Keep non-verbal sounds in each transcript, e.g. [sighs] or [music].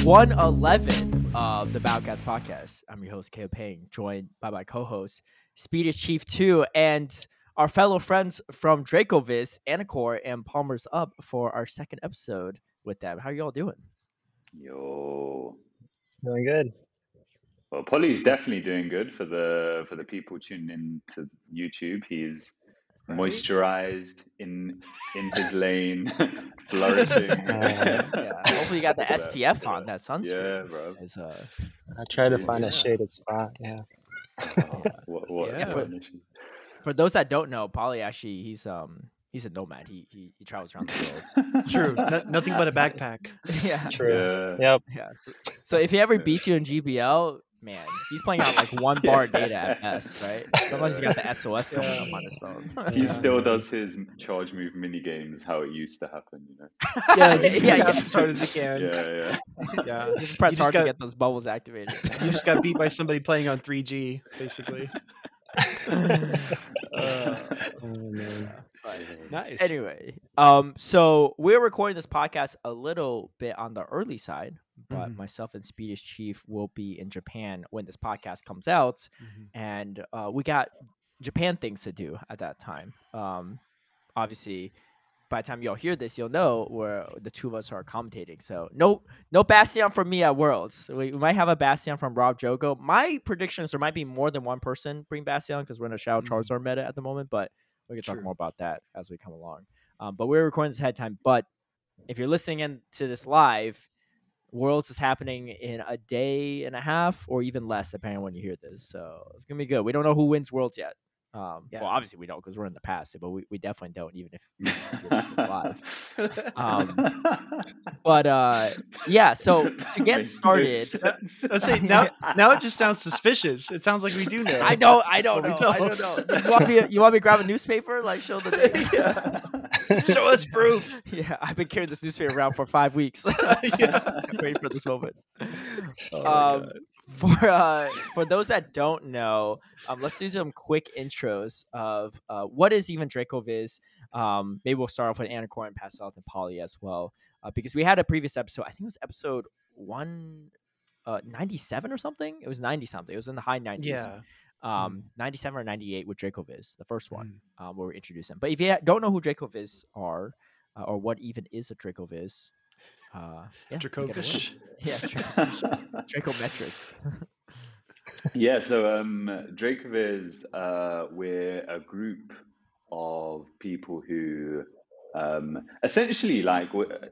episode 111 of the Battle Catz podcast. I'm your host, Caleb Peng, joined by my co-host, Speediest Chief 2, and our fellow friends from Dracoviz, Anicor, and PolymersUp for our second episode with them. How are y'all doing? Yo. Doing good. Well, Polly's definitely doing good for the for the people tuning in to YouTube. He's Right? moisturized in in [laughs] his lane, [laughs] flourishing. Uh, [laughs] Yeah, hopefully you got the So, SPF on, yeah. that sunscreen. Yeah, bro. Is, uh, I try to Yeah. find a shaded spot. Yeah. What, what Yeah, for- for those that don't know, Polly actually he's um he's a nomad. He he, he travels around the world. True. No, nothing but a backpack. yeah. True. Yeah. Yep. Yeah. So, so if he ever beats you in GBL, man, he's playing out like one bar data at best, right? Sometimes he's got the SOS coming up on his phone. He Yeah. [laughs] still does his charge move mini games how it used to happen, you know. [laughs] Yeah, just Yeah, yeah. as hard as you can. Yeah, yeah. [laughs] Yeah. He just press You just hard to got- get those bubbles activated. You just got beat by somebody playing on 3G, basically. Uh, Oh, man. Nice. anyway, um, so we're recording this podcast a little bit on the early side, but Mhm. myself and Speediest Chief will be in Japan when this podcast comes out, Mhm. and uh, we got Japan things to do at that time. Um, obviously, by the time y'all hear this, you'll know where the two of us are commentating. So no, no Bastion from me at Worlds. We, we might have a Bastion from Rob Jogo. My prediction is there might be more than one person bring Bastion because we're in a Shadow Mhm. Charizard meta at the moment, but we can talk more about that as we come along. Um, but we're recording this ahead of time. But if you're listening in to this live, Worlds is happening in a day and a half or even less, depending on when you hear this. So it's gonna be good. We don't know who wins Worlds yet. Um, Yeah. Well, obviously we don't because we're in the past, but we, we definitely don't, even if [laughs] you're listening live. Um, [laughs] But uh, yeah. So [laughs] to get started. Let's say now, now it just sounds suspicious. It sounds like we do know. I don't, I don't know, I don't don't. know. You want me? You want me to grab a newspaper, like show the date? Show us proof. Yeah, I've been carrying this newspaper around for five weeks, Yeah. waiting for this moment. Oh um, God. For uh, for those that don't know, um, let's do some quick intros of uh, what is even Dracoviz. Um, maybe we'll start off with Anicor and pass it off to Polly as well, uh, because we had a previous episode. I think it was episode one. Uh, 97 or something. It was 90 something. It was in the high 90s. Yeah. Um, 97 or 98 with Dracoviz, the first one, Mm. um, where we introduced him. But if you don't know who Dracoviz are, uh, or what even is a Dracoviz, uh, yeah, take. Dracovish. Yeah, [laughs] Dracometrics. yeah, so um, Dracoviz, uh, we're a group of people who um, essentially, like,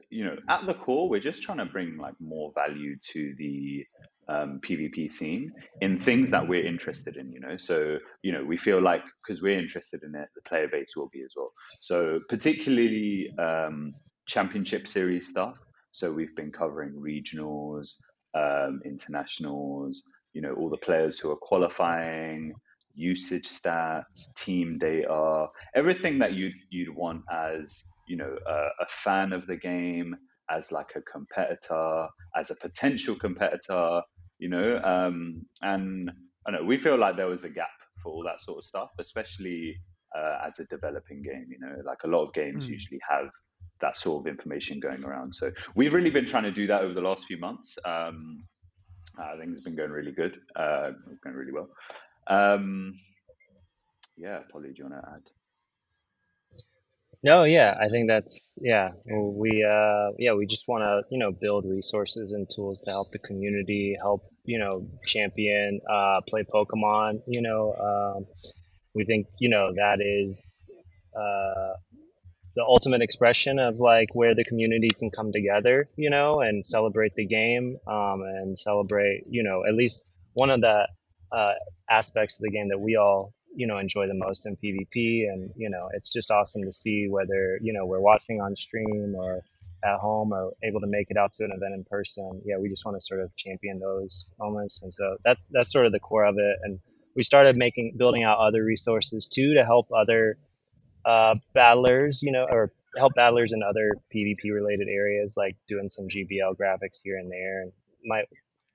you know, at the core, we're just trying to bring like more value to the um, PvP scene in things that we're interested in, you know. So, you know, we feel like because we're interested in it, the player base will be as well. So, particularly um, championship series stuff. So, we've been covering regionals, um, internationals, you know, all the players who are qualifying, usage stats, team data, everything that you'd you'd want as you know a, a fan of the game, as like a competitor, as a potential competitor, you know, um, and I know we feel like there was a gap for all that sort of stuff, especially uh, as a developing game. You know, like a lot of games Mm. usually have that sort of information going around. So we've really been trying to do that over the last few months. Um, I think it's been going really good, uh, going really well. Um, yeah, Polly, do you want to add? No, yeah, I think that's yeah. We uh yeah, we just want to, you know, build resources and tools to help the community, help, you know, champion, uh play Pokemon, you know, um we think, you know, that is uh the ultimate expression of like where the community can come together, you know, and celebrate the game, um and celebrate, you know, at least one of the uh aspects of the game that we all you know enjoy the most in PvP and you know it's just awesome to see whether you know we're watching on stream or at home or able to make it out to an event in person. Yeah we just want to sort of champion those moments. And so that's that's sort of the core of it. And we started making building out other resources too to help other uh, battlers you know or help battlers in other PvP related areas like doing some GBL graphics here and there and might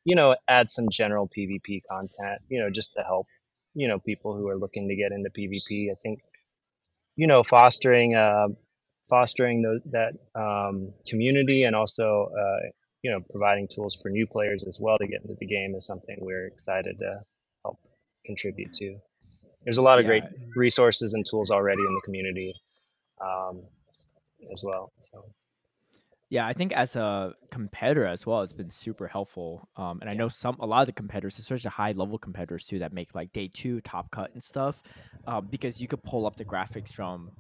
you know add some general PvP content you know just to help you know people who are looking to get into PvP. I think you know fostering uh, fostering those, that um, community and also uh, you know, providing tools for new players as well to get into the game is something we're excited to help contribute to. There's a lot of Yeah. great resources and tools already in the community um, as well. So Yeah, I think as a competitor as well, it's been super helpful. Um, and I know some a lot of the competitors, especially high level competitors too, that make like day two top cut and stuff, um, because you could pull up the graphics from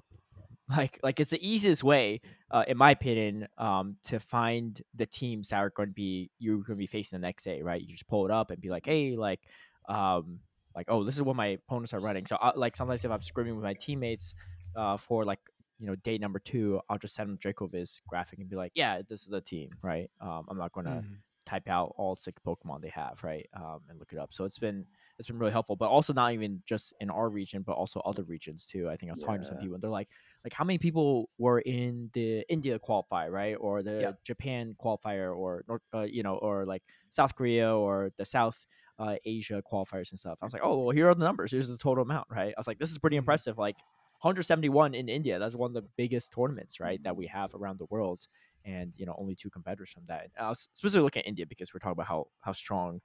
like like it's the easiest way, uh, in my opinion, um, to find the teams that are going to be you're going to be facing the next day, right? You just pull it up and be like, hey, like, um, like oh, this is what my opponents are running. So I, like sometimes if I'm scrimming with my teammates, uh, for like you know day number two, I'll just send them Dracoviz graphic and be like, yeah, this is the team, right? Um, I'm not going to Mhm. type out all six Pokemon they have, right? Um, and look it up. So it's been it's been really helpful, but also not even just in our region, but also other regions too. I think I was talking to some people, and they're like, like how many people were in the India qualifier, right, or the Yeah. Japan qualifier, or uh, you know, or like South Korea or the South uh, Asia qualifiers and stuff. I was like, oh, well, here are the numbers. Here's the total amount, right? I was like, this is pretty Mhm. impressive. Like 171 in India. That's one of the biggest tournaments, right, that we have around the world and you know only two competitors from that. I was specifically looking at India because we're talking about how how strong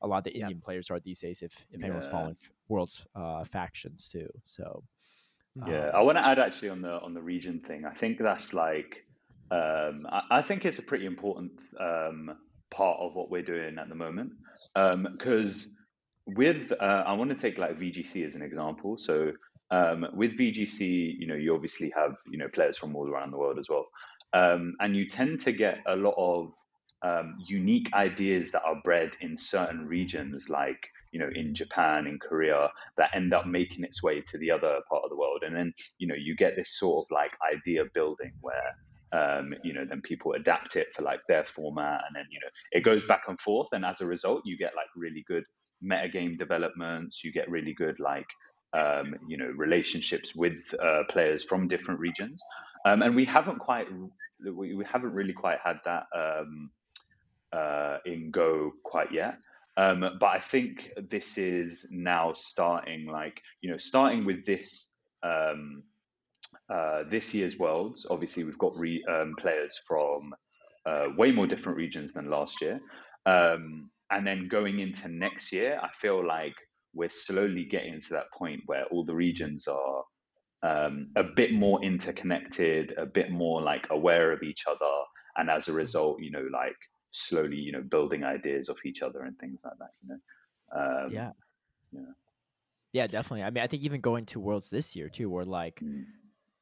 a lot of the Yeah. Indian players are these days. If if anyone's following world's uh, factions too, so Yeah, um, I want to add actually on the on the region thing. I think that's like, um, I, I think it's a pretty important um, part of what we're doing at the moment. Because with, uh, I want to take like VGC as an example. So um, with VGC, you know, you obviously have you know players from all around the world as well, um, and you tend to get a lot of um, unique ideas that are bred in certain regions, like you know in Japan, in Korea, that end up making its way to the other part of the world and then you know you get this sort of like idea building where um, you know then people adapt it for like their format and then you know it goes back and forth and as a result you get like really good metagame developments you get really good like um, you know relationships with uh, players from different regions um, and we haven't quite we, we haven't really quite had that um, uh, in Go quite yet. Um, but I think this is now starting, like you know, starting with this um, uh, this year's Worlds. Obviously, we've got re- um, players from uh, way more different regions than last year, um, and then going into next year, I feel like we're slowly getting to that point where all the regions are um, a bit more interconnected, a bit more like aware of each other, and as a result, you know, like slowly, you know, building ideas off each other and things like that. You know, um, yeah, yeah. yeah, definitely. I mean, I think even going to Worlds this year too, we're like mm,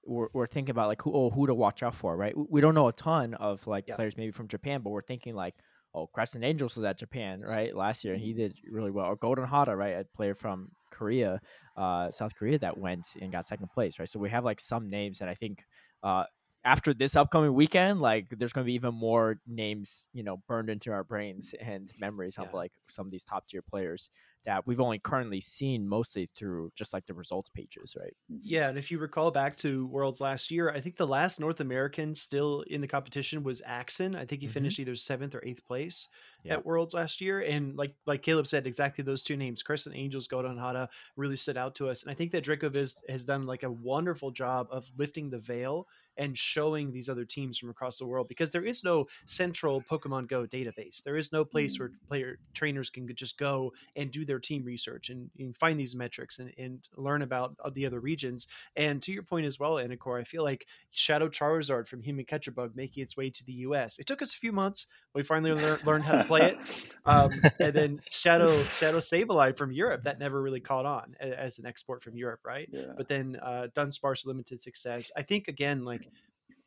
we're, we're thinking about like who oh who to watch out for, right? We don't know a ton of like Yeah. players maybe from Japan, but we're thinking like oh Crescent Angels was at Japan right last year and he did really well. Or Golden Hada, right, a player from Korea, uh, South Korea that went and got second place, right? So we have like some names, and I think uh, after this upcoming weekend, like there's going to be even more names, you know, burned into our brains and memories of like some of these top tier players that we've only currently seen mostly through just like the results pages, right? Yeah, and if you recall back to Worlds last year, I think the last North American still in the competition was Axon. I think he Mhm. finished either seventh or eighth place Yeah. at Worlds last year. And like like Caleb said, exactly those two names, Crescent Angels, Golden Hada, really stood out to us. And I think that Dracoviz has done like a wonderful job of lifting the veil and showing these other teams from across the world because there is no central Pokemon Go database. There is no place where player trainers can just go and do their team research and, and find these metrics and, and learn about uh, the other regions. And to your point as well, Anicor, I feel like Shadow Charizard from Human Catcher Bug making its way to the US. It took us a few months. We finally lear- [laughs] learned how to play it. Um, and then Shadow Shadow Sableye from Europe that never really caught on as an export from Europe, right? yeah. but then uh, Dunsparce limited success. I think again, like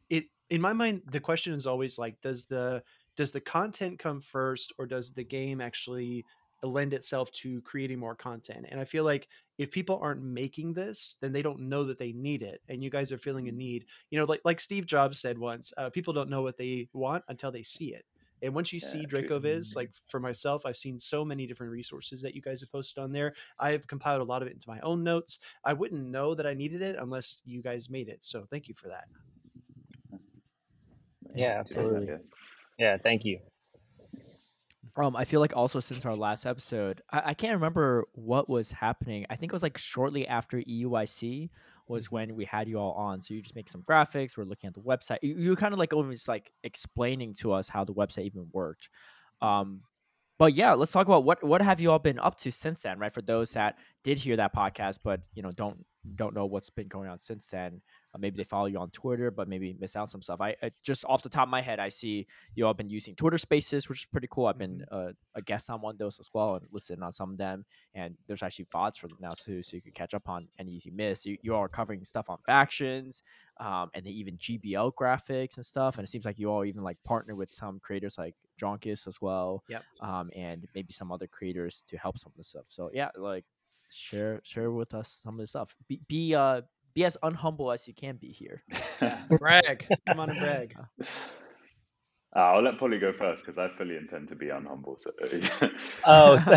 it in my mind, the question is always like, does the does the content come first, or does the game actually lend itself to creating more content? And I feel like if people aren't making this, then they don't know that they need it, and you guys are feeling a need. You know, like like Steve Jobs said once, uh, people don't know what they want until they see it. And once you see Yeah, true. Dracoviz, like for myself, I've seen so many different resources that you guys have posted on there. I've compiled a lot of it into my own notes. I wouldn't know that I needed it unless you guys made it. So thank you for that. Yeah, absolutely. yeah. Yeah, thank you. Um, I feel like also since our last episode, I, I can't remember what was happening. I think it was like shortly after EUIC was when we had you all on. So you just make some graphics. We're looking at the website. You, you kind of like almost like explaining to us how the website even worked. Um, but yeah, let's talk about what what have you all been up to since then, right? For those that did hear that podcast, but you know don't don't know what's been going on since then. Uh, maybe they follow you on Twitter, but maybe miss out some stuff. I, I, just off the top of my head, I see you all been using Twitter Spaces, which is pretty cool. I've been uh, a guest on one of those as well and listening on some of them. And there's actually VODs for them now too, so you can catch up on any you miss. You, you all are covering stuff on factions, um, and then even GBL graphics and stuff. And it seems like you all even like partner with some creators like Jonkis as well, yep. um, and maybe some other creators to help some of the stuff. So yeah, like share share with us some of the stuff. Be be uh be as unhumble as you can be here. [laughs] Brag. Come on and brag. Uh, [laughs] I'll let Polly go first because I fully intend to be unhumble. So. [laughs] oh, so,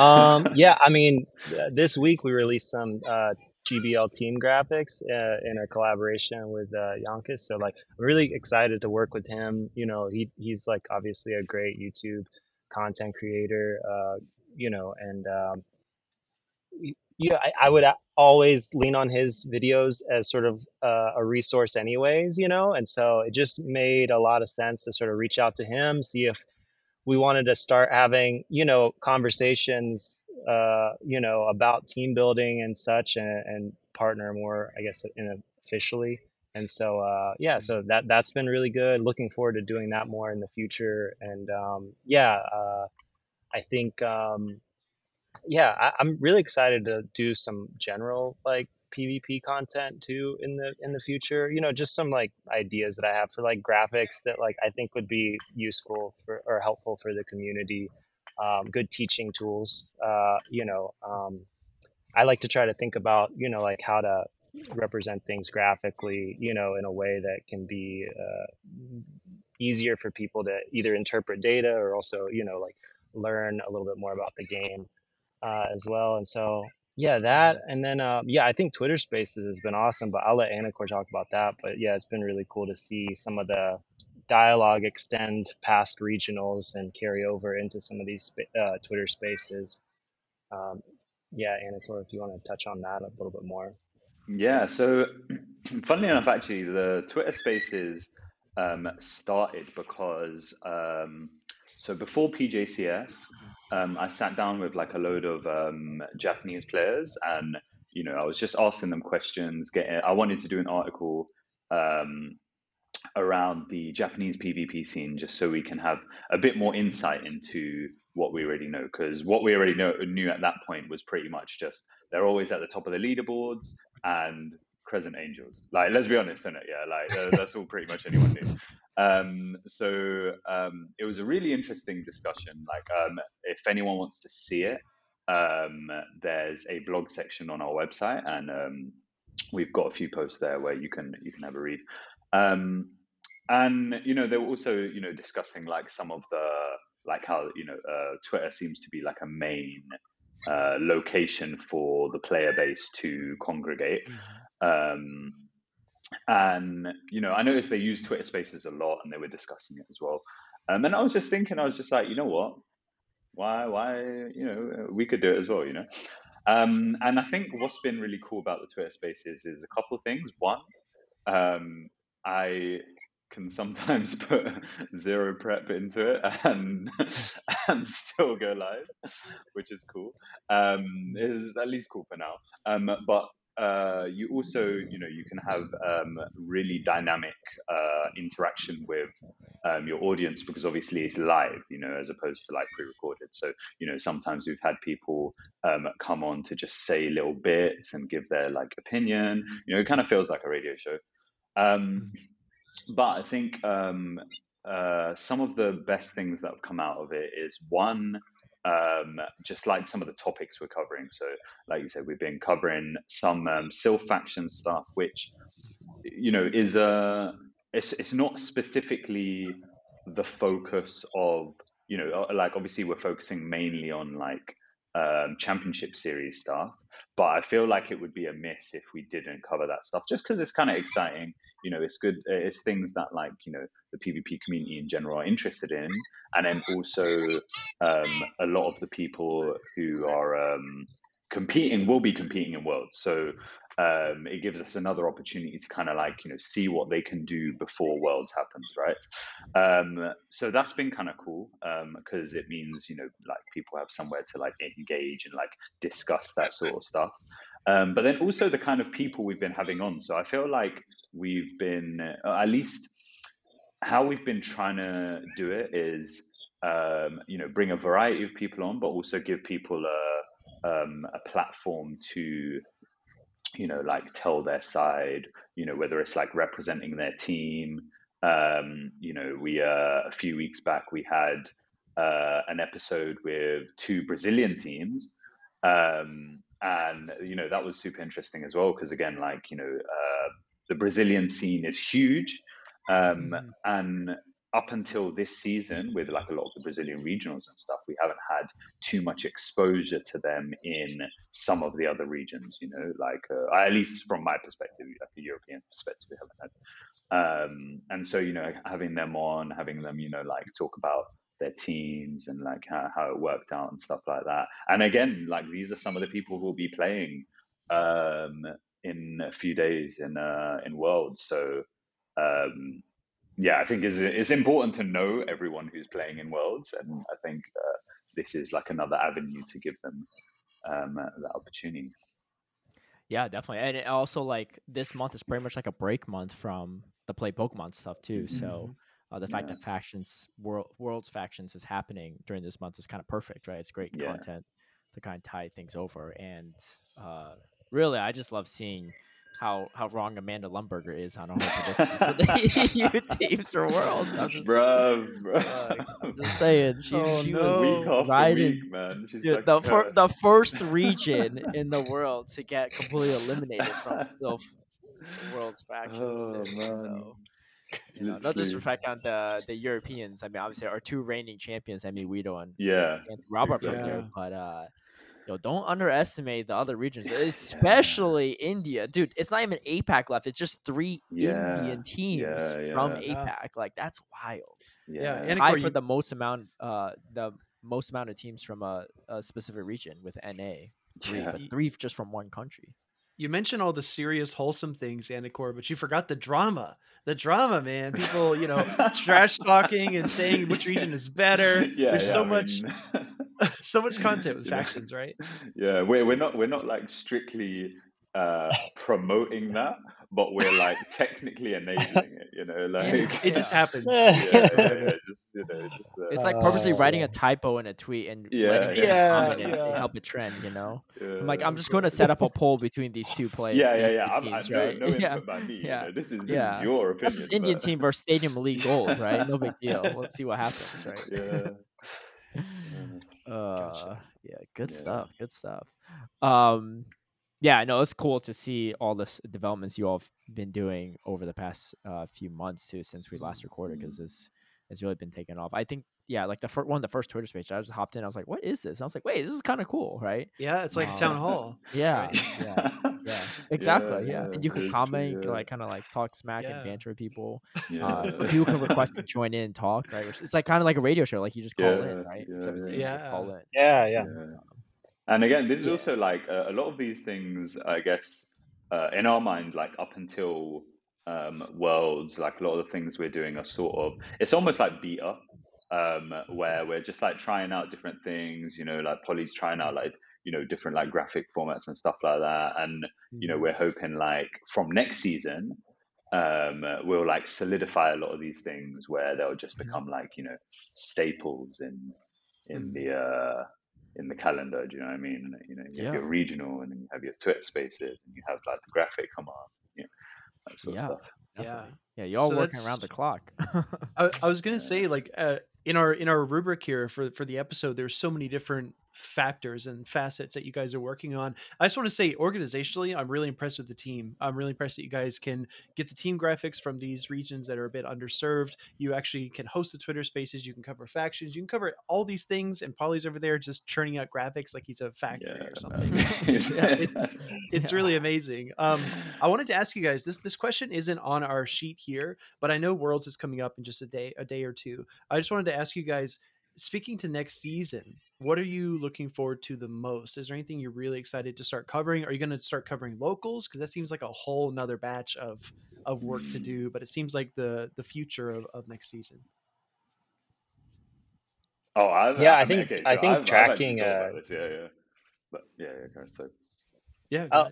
um, yeah. I mean, this week we released some uh, GBL team graphics uh, in a collaboration with uh, Yonkis. So like, I'm really excited to work with him. You know, he he's like obviously a great YouTube content creator. Uh, you know, and um, yeah, I, I, would always lean on his videos as sort of uh, a resource, anyways, you know. And so it just made a lot of sense to sort of reach out to him, see if we wanted to start having, you know, conversations, uh, you know, about team building and such, and, and partner more, I guess, in officially. And so, uh, yeah, so that that's been really good. Looking forward to doing that more in the future. And um, yeah, uh, I think. Um, yeah, I, I'm really excited to do some general like PvP content too in the in the future. You know, just some like ideas that I have for like graphics that like I think would be useful for or helpful for the community. Um, good teaching tools. Uh, you know, um, I like to try to think about you know like how to represent things graphically. You know, in a way that can be uh, easier for people to either interpret data or also you know like learn a little bit more about the game uh, as well. And so, yeah, that. And then, uh, yeah, I think Twitter Spaces has been awesome, but I'll let Anicor talk about that. But yeah, it's been really cool to see some of the dialogue extend past regionals and carry over into some of these uh, Twitter Spaces. Um, yeah, Anicor, if you want to touch on that a little bit more. Yeah, so [clears throat] funnily enough, actually, the Twitter Spaces um, started because um, so before PJCS, um, I sat down with like a load of um, Japanese players, and you know, I was just asking them questions. Getting, I wanted to do an article um, around the Japanese PvP scene, just so we can have a bit more insight into what we already know. Because what we already know knew at that point was pretty much just they're always at the top of the leaderboards, and Crescent Angels. Like, let's be honest, isn't it? Yeah, like that's all pretty much anyone knew. Um, so um, it was a really interesting discussion. Like, um, if anyone wants to see it, um, there's a blog section on our website, and um, we've got a few posts there where you can you can have a read. Um, and you know, they were also you know discussing like some of the like how you know uh, Twitter seems to be like a main uh, location for the player base to congregate. Mm-hmm. And you know, I noticed they use Twitter Spaces a lot, and they were discussing it as well. Um, and I was just thinking, I was just like, you know what? Why, why, you know, we could do it as well, you know. Um, and I think what's been really cool about the Twitter Spaces is a couple of things. One, um, I can [laughs] sometimes put zero prep into it and [laughs] and still go live, which is cool. Um, is at least cool for now. Um, but uh, you also, you know, you can have um, really dynamic uh, interaction with um, your audience because obviously it's live, you know, as opposed to like pre-recorded. So, you know, sometimes we've had people um, come on to just say little bits and give their like opinion. You know, it kind of feels like a radio show. Um, but I think um, uh, some of the best things that have come out of it is one um, just like some of the topics we're covering. So, like you said, we've been covering some um, Silph faction stuff, which you know is a it's it's not specifically the focus of you know uh, like obviously we're focusing mainly on like um, championship series stuff but I feel like it would be a miss if we didn't cover that stuff just because it's kind of exciting. You know, it's good. It's things that like you know the PvP community in general are interested in, and then also um, a lot of the people who are um, competing will be competing in worlds. So um, it gives us another opportunity to kind of like you know see what they can do before Worlds happens, right? Um, so that's been kind of cool because um, it means you know like people have somewhere to like engage and like discuss that sort of stuff. Um, but then also the kind of people we've been having on. So I feel like we've been uh, at least how we've been trying to do it is um, you know bring a variety of people on, but also give people a um, a platform to you know like tell their side. You know whether it's like representing their team. Um, you know we uh, a few weeks back we had uh, an episode with two Brazilian teams. Um, and you know that was super interesting as well because again like you know uh, the brazilian scene is huge um, mm. And up until this season, with like a lot of the Brazilian regionals and stuff, we haven't had too much exposure to them in some of the other regions. You know, like uh, at least from my perspective, like a European perspective, we haven't had. Um, and so, you know, having them on, having them, you know, like talk about their teams and like how, how it worked out and stuff like that. And again, like these are some of the people who will be playing um, in a few days in uh, in Worlds. So um, yeah, I think it's, it's important to know everyone who's playing in Worlds, and I think uh, this is like another avenue to give them um, that opportunity. Yeah, definitely, and also like this month is pretty much like a break month from the play Pokemon stuff too. Mm-hmm. So uh, the fact yeah. that factions world worlds factions is happening during this month is kind of perfect, right? It's great yeah. content to kind of tie things over, and uh, really, I just love seeing how how wrong Amanda Lumberger is on a whole for the EU teams or world. I'm just, bruh, bruh. Uh, I'm just [laughs] saying, she, oh, she no. was riding week, man. She's dude, the fir- the first region in the world to get completely eliminated from [laughs] itself world's factions. Oh, man. So, you know, no disrespect on the the Europeans. I mean, obviously, our two reigning champions, I mean, Guido and yeah, and Robert exactly. from there, but uh yo, don't underestimate the other regions, [laughs] especially India, dude. It's not even APAC left; it's just three yeah. Indian teams yeah, from APAC. Like that's wild. Yeah, and high for the most amount, uh, the most amount of teams from a, a specific region with NA, three, but three just from one country. You mentioned all the serious, wholesome things, Anicor, but you forgot the drama. The drama, man. People, you know, [laughs] trash talking and saying which region is better. Yeah, There's so I much. [laughs] Mean... [laughs] so much content with factions, right? Yeah, we're we're not we're not like strictly uh, promoting that, but we're like [laughs] technically enabling it. You know, like it just happens. Yeah, yeah, yeah, [laughs] just, you know, just, uh, it's like purposely uh, writing a typo in a tweet and yeah, letting yeah, yeah. help it trend. You know, I'm like I'm just going to set up a poll between these two players. Yeah, yeah, yeah. Teams, I, right? no, no yeah. by me. Yeah, you know, this is this yeah. is your opinion. This is Indian but... team versus Stadium League Gold, right? No big deal. Let's see what happens, right? Yeah. Uh, gotcha. yeah, good yeah. stuff. Good stuff. Um, yeah, no, it's cool to see all the developments you all have been doing over the past uh, few months too, since we last recorded, because mm-hmm. it's it's really been taking off. I think, yeah, like the first one, the first Twitter space, I just hopped in. I was like, "What is this?" And I was like, "Wait, this is kind of cool, right?" Yeah, it's like um, town hall. [laughs] Yeah, yeah, yeah, exactly. Yeah, yeah. and you can comment, yeah. like kind of like talk smack and banter with people. [laughs] Uh, people can request to join in and talk, right? It's like kind of like a radio show, like you just call in, right? Yeah, so yeah. call in. Yeah, yeah. And again, this is also like uh, a lot of these things, I guess, uh, in our mind, like up until um, worlds, like a lot of the things we're doing are sort of, it's almost like beta, um, where we're just like trying out different things, you know, like Polly's trying out like, you know, different like graphic formats and stuff like that. And, you know, mm-hmm. we're hoping like from next season, um, we'll like solidify a lot of these things where they'll just mm-hmm. become like, you know, staples in, in the, mm-hmm. uh, in the calendar. Do you know what I mean? You know, you have your regional, and then you have your Twitter Spaces, and you have like the graphic come on, you know, that sort yeah, of stuff. Definitely. Yeah, yeah, you're all so working around the clock. [laughs] I, I, was gonna say, like, uh, in our in our rubric here for for the episode, there's so many different factors and facets that you guys are working on. I just want to say organizationally, I'm really impressed with the team. I'm really impressed that you guys can get the team graphics from these regions that are a bit underserved. You actually can host the Twitter spaces, you can cover factions, you can cover all these things, and Polly's over there just churning out graphics like he's a factory yeah, or something. [laughs] it's [laughs] it's, it's yeah. really amazing. Um, [laughs] I wanted to ask you guys this this question isn't on our sheet here, but I know Worlds is coming up in just a day, a day or two. I just wanted to ask you guys speaking to next season, what are you looking forward to the most? Is there anything you're really excited to start covering? Are you going to start covering locals? Because that seems like a whole nother batch of of work to do. But it seems like the the future of, of next season. Oh, I've, Yeah, I I mean, think- okay, I so think I've, I've tracking, thought about uh, yeah, yeah, but yeah, yeah, go ahead, so Yeah. go Oh.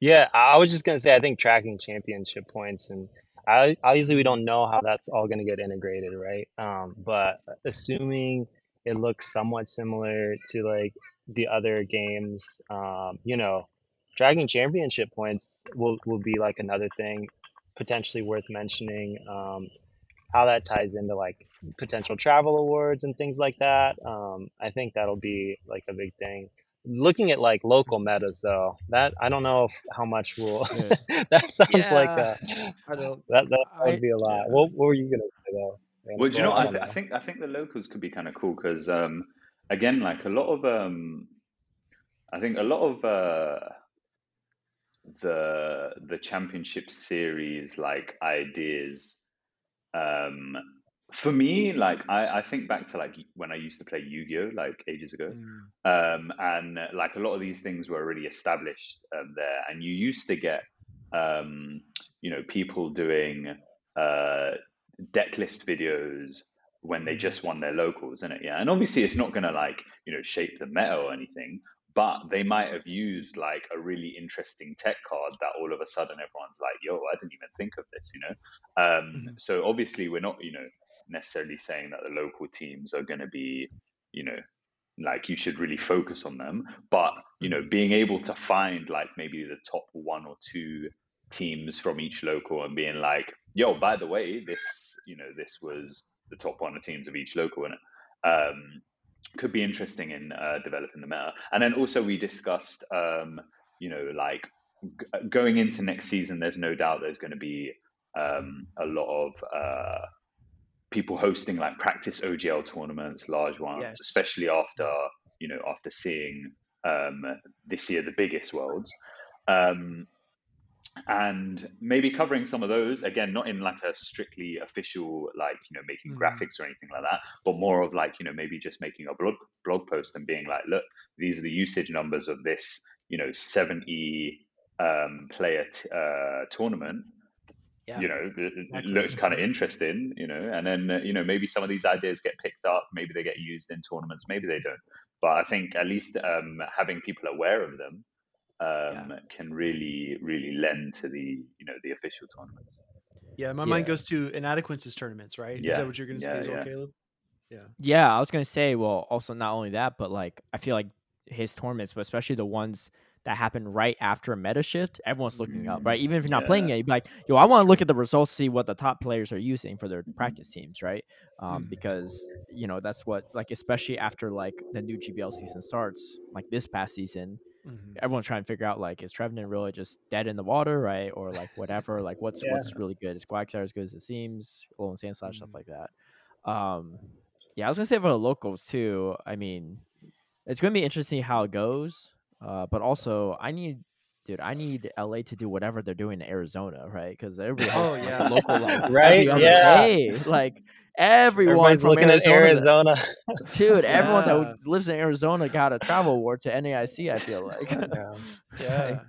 Yeah, I I was just gonna say I think tracking championship points and I obviously we don't know how that's all gonna get integrated, right? Um, but assuming it looks somewhat similar to like the other games, um, you know, tracking championship points will will be like another thing potentially worth mentioning. Um, how that ties into like potential travel awards and things like that. Um, I think that'll be like a big thing. Looking at like local metas though, that I don't know if how much will Yeah. [laughs] that sounds like a I don't. that that I- would be a lot. Yeah. What, what were you gonna say though? Well, do you know? I, th- I think I think the locals could be kind of cool because, um, again, like a lot of, um, I think a lot of uh, the the championship series like ideas. Um, for me, like I, I think back to like when I used to play Yu-Gi-Oh like ages ago, Mm, um, and uh, like a lot of these things were already established um, there, and you used to get, um, you know, people doing uh, deck list videos when they Mhm. just won their locals, isn't it? Yeah, and obviously it's not gonna like you know shape the meta or anything, but they might have used like a really interesting tech card that all of a sudden everyone's like, "Yo, I didn't even think of this," you know. Um, Mhm. So obviously we're not, you know, necessarily saying that the local teams are going to be, you know, like you should really focus on them, but you know, being able to find like maybe the top one or two teams from each local and being like, "Yo, by the way, this, you know, this was the top one of teams of each local," and um, could be interesting in uh, developing the meta. And then also we discussed, um, you know, like g- going into next season. There's no doubt there's going to be um, a lot of uh, people hosting like practice OGL tournaments, large ones, Yes. especially after you know after seeing um, this year the biggest worlds. Um, and maybe covering some of those again, not in like a strictly official, like you know, making Mhm. graphics or anything like that, but more of like you know, maybe just making a blog blog post and being like, look, these are the usage numbers of this, you know, seventy um, player t- uh, tournament. Yeah. You know, it, it looks kind of interesting. You know, and then uh, you know maybe some of these ideas get picked up, maybe they get used in tournaments, maybe they don't. But I think at least um, having people aware of them um, can really, really lend to the you know the official tournaments. Yeah, my mind goes to inadequences tournaments, right? Is that what you're going to say yeah, as well, yeah. Caleb? Yeah. Yeah, I was gonna say, well, also not only that, but like I feel like his tournaments, but especially the ones that happen right after a meta shift, everyone's looking up, right? Even if you're not playing Yeah. it, you'd be like, yo, I want to look at the results, see what the top players are using for their practice teams, right? Um, Mhm. because you know that's what like especially after like the new GBL season starts, like this past season, Mhm. everyone's trying to figure out like is Trevenant really just dead in the water, right? Or like whatever, like what's Yeah. what's really good? Is Quagsire as good as it seems? Alolan Sandslash stuff Mhm. like that. Um, yeah, I was gonna say for the locals too. I mean, it's gonna be interesting how it goes. Uh, but also I need, dude, I need LA to do whatever they're doing in Arizona, right? Because everybody has Oh, yeah. a local [laughs] like Right? every Yeah. day. Like everyone Everybody's from looking Arizona, at Arizona. [laughs] dude, everyone Yeah. that lives in Arizona got a travel award to NAIC. I feel like, [laughs] Yeah. Yeah.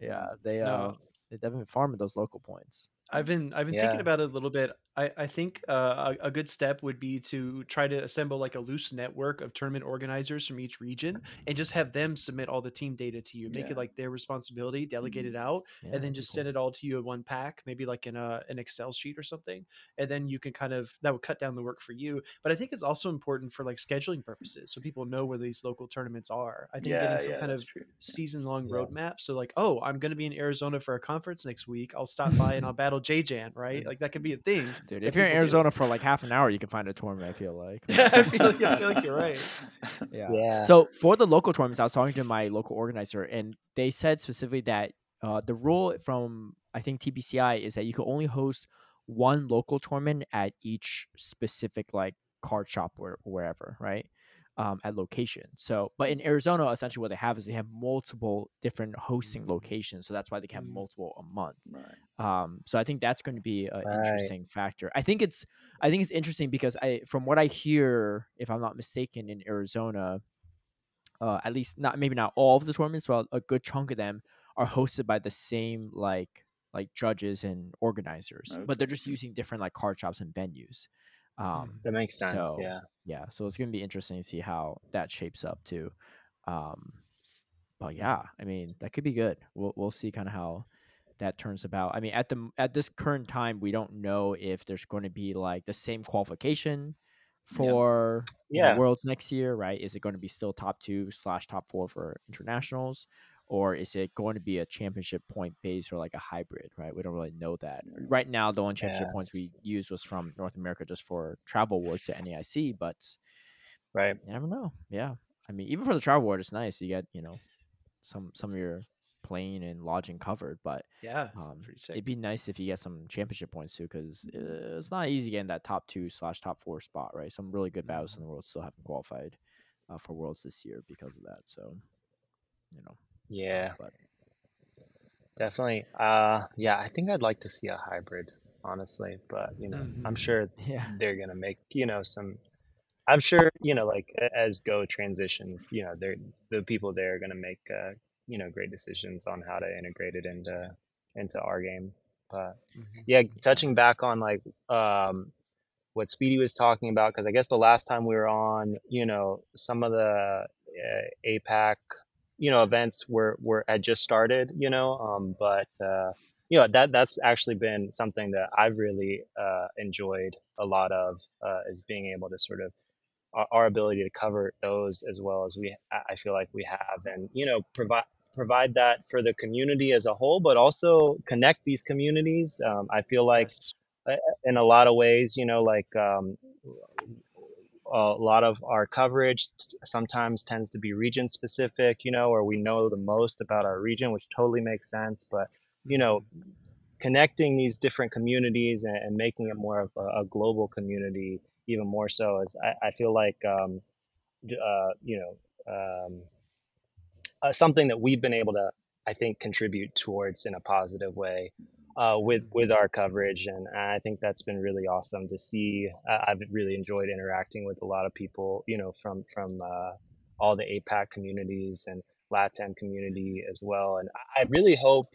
yeah, they No. uh, they definitely farming those local points. I've been I've been Yeah. thinking about it a little bit. I, I think uh, a, a good step would be to try to assemble like a loose network of tournament organizers from each region and just have them submit all the team data to you. Make Yeah. it like their responsibility, delegate it out, Yeah, and then just cool. send it all to you in one pack, maybe like in a an Excel sheet or something. And then you can kind of that would cut down the work for you. But I think it's also important for like scheduling purposes, so people know where these local tournaments are. I think Yeah, getting some kind of season long roadmap. So like, oh, I'm going to be in Arizona for a conference next week. I'll stop by and I'll [laughs] battle JJan, right? Like that could be a thing. Dude, that if you're in people do. Arizona for like half an hour, you can find a tournament. I feel [laughs] like. I feel like, I feel like you're right. [laughs] Yeah. Yeah. So for the local tournaments, I was talking to my local organizer, and they said specifically that uh, the rule from I think TPCi is that you can only host one local tournament at each specific like card shop or wherever, right? Um, at location. So, but in Arizona, essentially what they have is they have multiple different hosting Mm. locations. So that's why they can have Mm. multiple a month. Right. Um, so I think that's going to be an Right. interesting factor. I think it's I think it's interesting because I from what I hear, if I'm not mistaken, in Arizona, uh, at least not maybe not all of the tournaments, but a good chunk of them are hosted by the same like like judges and organizers, but they're just using different like card shops and venues. Um, That makes sense. So- yeah. yeah, so it's gonna be interesting to see how that shapes up too. Um, but yeah, I mean that could be good. We'll we'll see kind of how that turns about. I mean, at the at this current time, we don't know if there's going to be like the same qualification for you know, Yeah. worlds next year, right? Is it going to be still top two slash top four for internationals, or is it going to be a championship point base or like a hybrid, right? We don't really know that right now. The only championship Yeah. points we used was from North America just for travel awards to NAIC, but Right. you never know. Yeah, I mean, even for the travel award, it's nice. You get you know some some of your plane and lodging covered, but Yeah, um, it'd be nice if you get some championship points too, because it's not easy getting that top two slash top four spot, right? Some really good battles in the world still haven't qualified uh, for worlds this year because of that. So, you know, Yeah. but Definitely. Uh, yeah, I think I'd like to see a hybrid, honestly, but you know, I'm Mhm. sure [laughs] yeah, they're gonna make, you know, some. I'm sure, you know, like a- as Go transitions, you know, they're the people there are gonna make, uh, you know, great decisions on how to integrate it into into our game. But Mhm. yeah, touching back on like um, what Speedy was talking about, because I guess the last time we were on, you know, some of the uh, APAC, you know, events were were had just started, you know, um, but uh, you know that that's actually been something that I've really uh, enjoyed a lot of uh, is being able to sort of our, our ability to cover those as well as we I feel like we have, and you know, provide provide that for the community as a whole, but also connect these communities. Um, I feel like Yes. in a lot of ways, you know, like um, a lot of our coverage sometimes tends to be region specific, you know, or we know the most about our region, which totally makes sense. But, you know, connecting these different communities and, and making it more of a, a global community, even more so, is I, I feel like, um, uh, you know, um, uh, something that we've been able to, I think, contribute towards in a positive way uh, with with our coverage, and I think that's been really awesome to see. I've really enjoyed interacting with a lot of people, you know, from from uh, all the APAC communities and LATAM community as well. And I I really hope,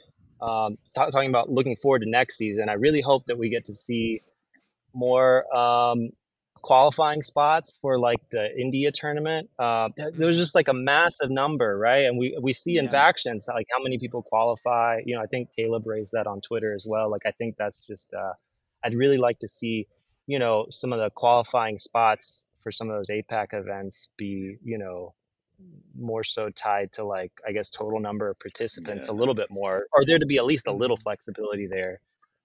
um, talking about looking forward to next season, I really hope that we get to see more um, qualifying spots for like the India tournament. Uh, there, there was just like a massive number, right? And we we see in factions like how many people qualify. You know, I think Caleb raised that on Twitter as well. Like I think that's just uh, I'd really like to see you know some of the qualifying spots for some of those APAC events be you know more so tied to like I guess total number of participants a little bit more, or there to be at least a little flexibility there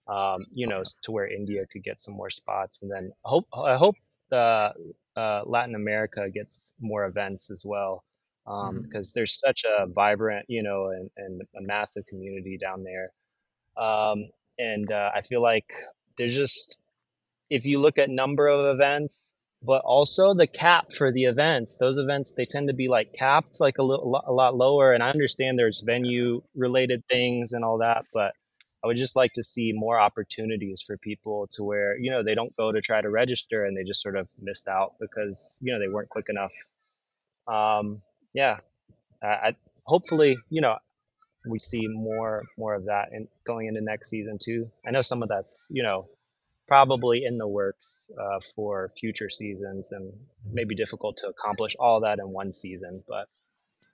um, you know, to where India could get some more spots, and then I hope I hope the uh, Latin America gets more events as well, because there's such a vibrant, you know, and, and a massive community down there, um, and uh, I feel like there's just if you look at number of events, but also the cap for the events, those events they tend to be like capped like a, little, a lot lower, and I understand there's venue related things and all that, but I would just like to see more opportunities for people to where, you know, they don't go to try to register and they just sort of missed out because, you know, they weren't quick enough. Um, yeah, I, I hopefully, you know, we see more more of that and going into next season too. I know some of that's, you know, probably in the works uh, for future seasons and maybe difficult to accomplish all that in one season, but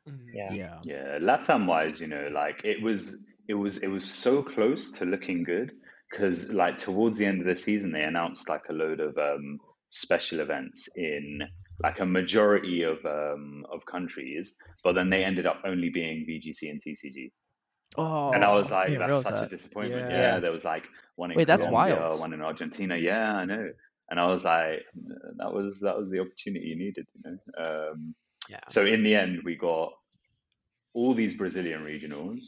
Mhm. yeah. yeah, Yeah, Latam wise, you know, like it was, it was, it was so close to looking good because, like, towards the end of the season, they announced like a load of um, special events in like a majority of um, of countries, but then they ended up only being VGC and TCG. Oh, And I was like, that's such a disappointment. Yeah. Yeah, there was like one in Wait, that's Colombia, wild. one in Argentina. Yeah, I know. And I was like, that was that was the opportunity you needed, you know. Um, Yeah. so in the end, we got all these Brazilian regionals,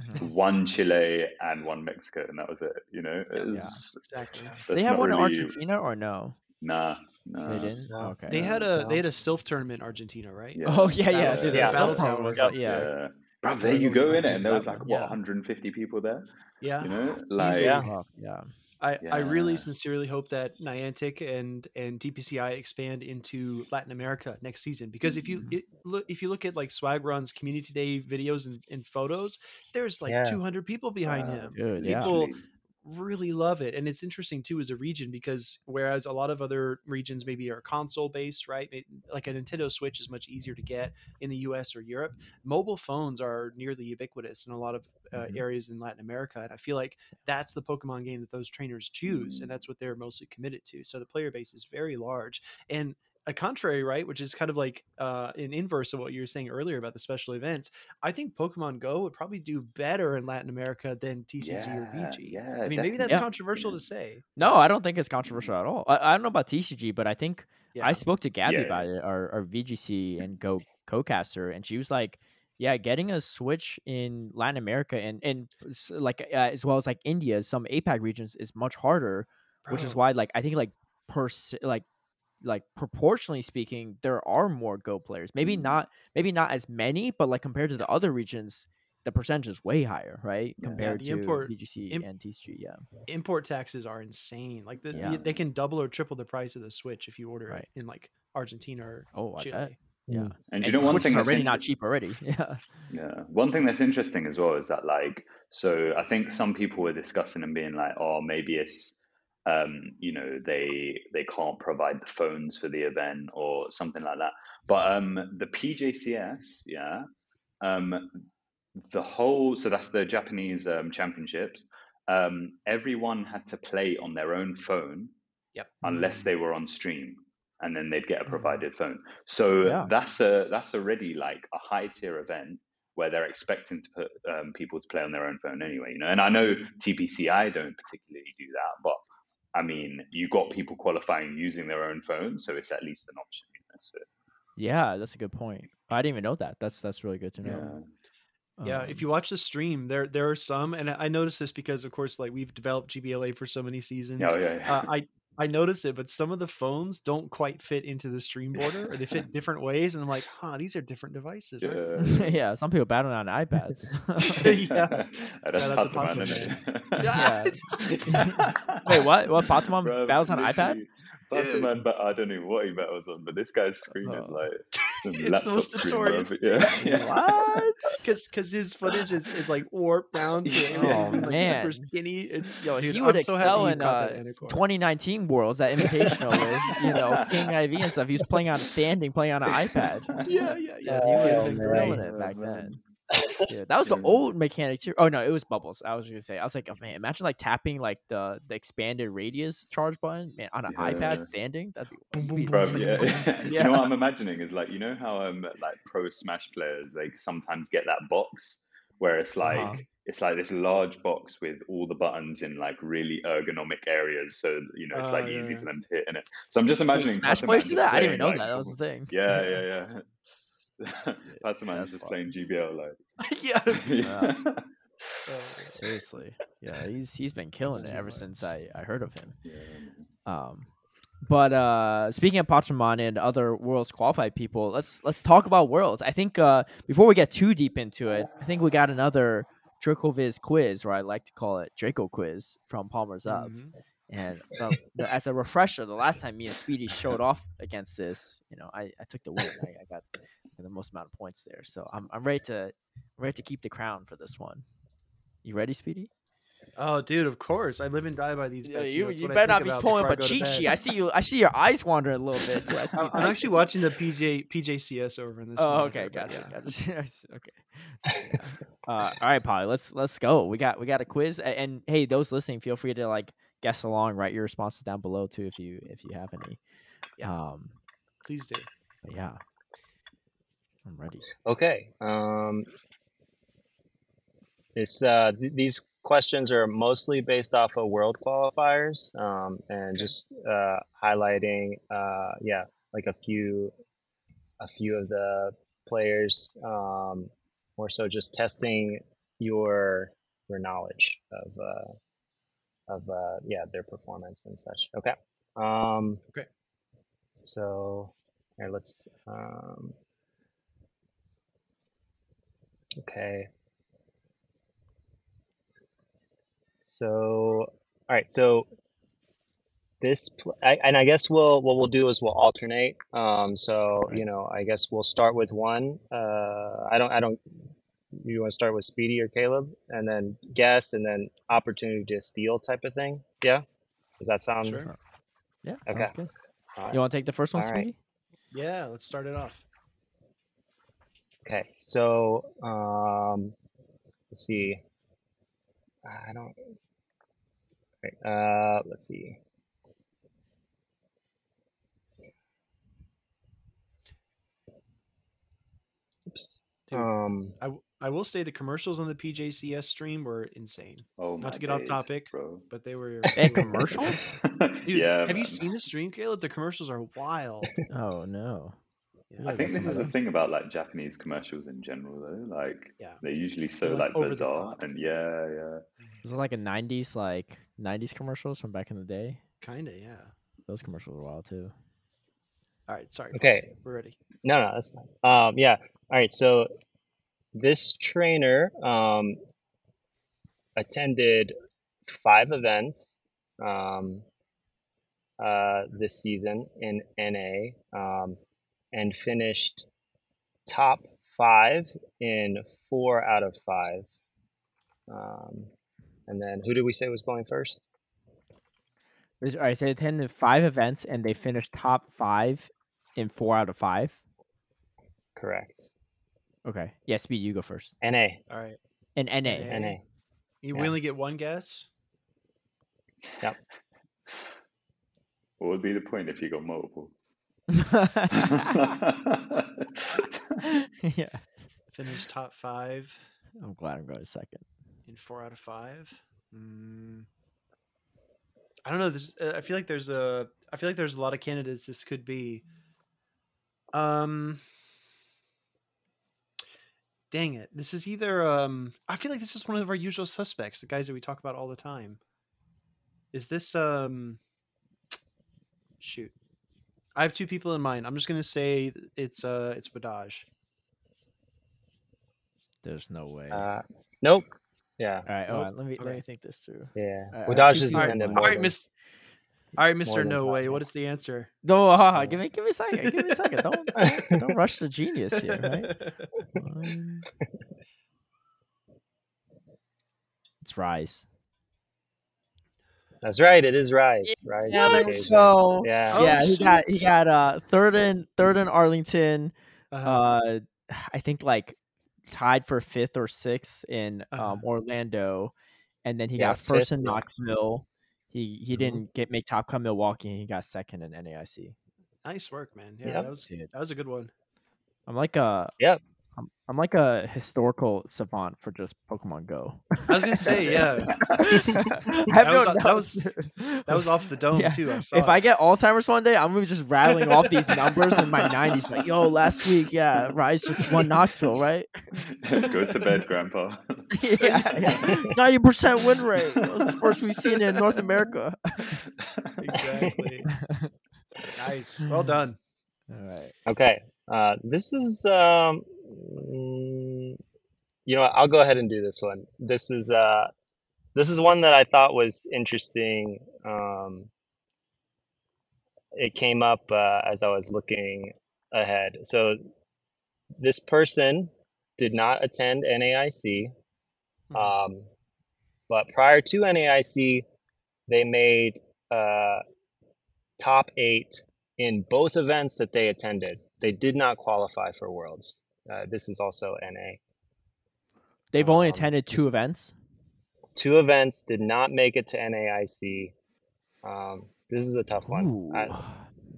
Mhm. one Chile and one Mexico, and that was it. You know, it Yeah. Exactly. They have not one in Argentina or no? nah. No. They didn't. No. Okay. They had No. a they had a Silph tournament in Argentina, right? Yeah. Oh yeah, yeah, Battle- dude. The yeah, South Battle Town was Town. like, yeah. Yeah. Bro, there you go in it, and there was like what Yeah. 150 people there. Yeah. You know, like Yeah. Yeah. I, I really sincerely hope that Niantic and and TPCi expand into Latin America next season because if you Mhm. it, look if you look at like Swagron's community day videos and, and photos, there's like Yeah. 200 people behind Wow. him. Yeah. People Actually, really love it, and it's interesting too as a region because whereas a lot of other regions maybe are console based, right? Like a Nintendo Switch is much easier to get in the U.S. or Europe. Mobile phones are nearly ubiquitous in a lot of uh, Mhm. areas in Latin America, and I feel like that's the Pokemon game that those trainers choose, and that's what they're mostly committed to. So the player base is very large, and a contrary, right, which is kind of like uh, an inverse of what you were saying earlier about the special events. I think Pokemon Go would probably do better in Latin America than TCG or yeah, VG. yeah. I mean, maybe that's Yeah. controversial to say. No, I don't think it's controversial at all. I, I don't know about TCG, but I think Yeah. I spoke to Gabby Yeah. about it, our, our VGC and Go [laughs] co-caster, and she was like, "Yeah, getting a Switch in Latin America and and like uh, as well as like India, some APAC regions is much harder, which is why like I think like per se- like like proportionally speaking, there are more Go players. Maybe Mm. not maybe not as many, but like compared to the other regions, the percentage is way higher, right? Yeah. Compared the to import- VGC imp- and TCG, yeah. import taxes are insane. Like the, Yeah. they can double or triple the price of the Switch if you order Right. it in like Argentina or Oh, I Chile. bet. Yeah. And you know one thing is already inter- not cheap already. [laughs] Yeah. Yeah. One thing that's interesting as well is that like so I think some people were discussing and being like, oh, maybe it's um, you know, they they can't provide the phones for the event or something like that. But um the PJCS, yeah, um the whole so that's the Japanese um, championships. Um, everyone had to play on their own phone Yep. unless they were on stream and then they'd get a Mm. provided phone so Yeah. that's a that's already like a high tier event where they're expecting to put um, people to play on their own phone anyway you know and i know tpci don't particularly do that but i mean you got people qualifying using their own phone so it's at least an option you know so, Yeah, that's a good point. I didn't even know that. That's that's really good to know. yeah Yeah, Um, if you watch the stream, there there are some, and I I noticed this because, of course, like we've developed GBLA for so many seasons. oh yeah, yeah. uh, I I notice it, but some of the phones don't quite fit into the stream border, or they fit [laughs] different ways, and I'm like, huh, these are different devices. Yeah. [laughs] yeah, some people battle on iPads. [laughs] Yeah. That's Shout out to Pataman, Pataman, innit? Yeah. Wait, what? What? Pataman Bruv, battles on iPad? literally, Pataman, but I don't know what he battles on, but this guy's screen is Oh. like some [laughs] It's the laptop most screen, notorious bruv. Yeah, yeah. What? [laughs] Because because his footage is, is like warped down to Yeah. everything, Oh, like super skinny. It's Yo, dude, he would I'm so excel in uh, 2019 Worlds, that invitational with you know [laughs] King IV and stuff. He was playing on standing, playing on an iPad. Yeah, yeah, yeah. Yeah, he would have been grilling it back then. Yeah, that was the old mechanic too. Oh no, it was bubbles. I was gonna say. I was like, oh man, imagine like tapping like the the expanded radius charge button, man, on an Yeah. iPad standing. That'd be, Boom, boom, be- boom. Bruv, Boom, [laughs] yeah. you know what I'm imagining is like you know how um like pro Smash players they sometimes get that box where it's like Uh-huh. it's like this large box with all the buttons in like really ergonomic areas, so you know it's like yeah, easy yeah. for them to hit in it. So I'm just imagining Smash players do just that. I didn't even know playing, that. that was the thing. Yeah, [laughs] yeah, yeah. Pataman's that's just fun. playing GBL like. [laughs] yeah. [laughs] yeah. Seriously, yeah, [laughs] he's he's been killing it ever much. since I I heard of him. Yeah. Um, but uh, speaking of Pachamon and other worlds qualified people, let's let's talk about worlds. I think uh, before we get too deep into it, I think we got another Dracoviz quiz, or I like to call it Draco quiz from PolymersUp. Mhm. And [laughs] the, the, as a refresher, the last time me and Speedy showed off against this, you know, I, I took the win. I, I got the most amount of points there, so I'm I'm ready to ready to keep the crown for this one. You ready, Speedy? Oh, dude, of course. I live and die by these. Yeah, bets, you know, you better not be pulling up a I go to cheat sheet. I see you. I see your eyes wandering a little bit. Too. I [laughs] I'm, I'm actually watching the PJ PJCS over in this. Oh, okay, gotcha, yeah. gotcha. [laughs] okay. Yeah. Uh, all right, Polly. Let's let's go. We got we got a quiz, A- and, hey, those listening, feel free to like guess along. Write your responses down below too, if you if you have any. Yeah. Um. Please do. But yeah. I'm ready. Okay. Um, it's uh, th- these questions are mostly based off of world qualifiers, um, and just uh, highlighting, uh, yeah, like a few, a few of the players. Um, more so, just testing your your knowledge of uh, of uh, yeah their performance and such. Okay. Um, Okay. So, here, let's. Um, okay. So, all right. So this, pl- I, and I guess we'll what we'll do is we'll alternate. Um, so you know, I guess we'll start with one. Uh, I don't, I don't. You want to start with Speedy or Caleb, and then guess, and then opportunity to steal type of thing. Yeah. Does that sound? Sure. Yeah. Okay. Sounds good. All right. You want to take the first one, All right. Speedy? Yeah, let's start it off. Okay, so um, let's see. I don't. Okay, uh, let's see. Oops. Dude. Um, I, w- I will say the commercials on the PJCS stream were insane, Oh, my Not to get off topic, bro. but they were. They they were- commercials? [laughs] Dude, yeah, have you seen the stream, Caleb? The commercials are wild. [laughs] Oh no. Yeah. I Yeah, think this is the thing about like Japanese commercials in general, though. Like, Yeah. they're usually so like, like bizarre, and yeah, yeah. Was it like a '90s like '90s commercials from back in the day? Kinda, yeah. Those commercials were wild too. All right, sorry. Okay. we're ready. no, no, that's fine. Um, yeah. All right. So this trainer um, attended five events um, uh, this season in NA um, and finished top five in four out of five. Um, and then who did we say was going first? All right, so they attended five events and they finished top five in four out of five. Correct. Okay. Yeah, Speed, you go first. NA. All right. And NA. NA. NA. You Yeah. only get one guess. Yep. what would be the point if you got multiple? [laughs] yeah. Finished top five I'm glad I'm going second. in four out of five. Mm. I don't know. This uh, I feel like there's a I feel like there's a lot of candidates. This could be. Um. Dang it! This is either um. I feel like this is one of our usual suspects, the guys that we talk about all the time. Is this um? Shoot, I have two people in mind. I'm just gonna say it's uh it's Wadaj. There's no way. Uh, nope. Yeah. all right, hold nope. on. Let me let me think this through. Yeah. I- I is people All right, in attended all right, than- Miss. All right, Mister No Way. What is the answer? No, uh, give me give me a second. Give me a second. Don't [laughs] don't, don't rush the genius here, right? It's Rise. That's right. It is Rise. Rise. Yeah, is let's go. Yeah. Oh, yeah, he got he got uh third in third in Arlington. Uh-huh. Uh, I think like tied for fifth or sixth in um, Uh-huh. Orlando, and then he Yeah, got first fifth, in yeah. Knoxville. He he Mhm. didn't get make top cut Milwaukee. He got second in NAIC. nice work, man. Yeah, Yep. that was Dude. that was a good one. I'm like a Yep. I'm, I'm like a historical savant for just Pokemon Go. I was gonna [laughs] say, yeah, [laughs] That was- that was- [laughs] that was off the dome Yeah. too. I saw. If it. I get Alzheimer's one day, I'm gonna be just rattling off these numbers in my 90s. Like, yo, last week, yeah, Rise just won Knoxville, right? Go to bed, Grandpa. [laughs] yeah, [laughs] ninety percent win rate. That's the first we've seen in North America. exactly. [laughs] nice. Well done. All right. Okay. Uh, this is um, you know, what, I'll go ahead and do this one. This is uh, this is one that I thought was interesting. Um, it came up uh, as I was looking ahead. So this person did not attend NAIC, Mhm. um, but prior to NAIC, they made uh, top eight in both events that they attended. They did not qualify for Worlds. Uh, this is also NA. They've only Um, attended two events. Two events did not make it to NAIC. Um, this is a tough one. I,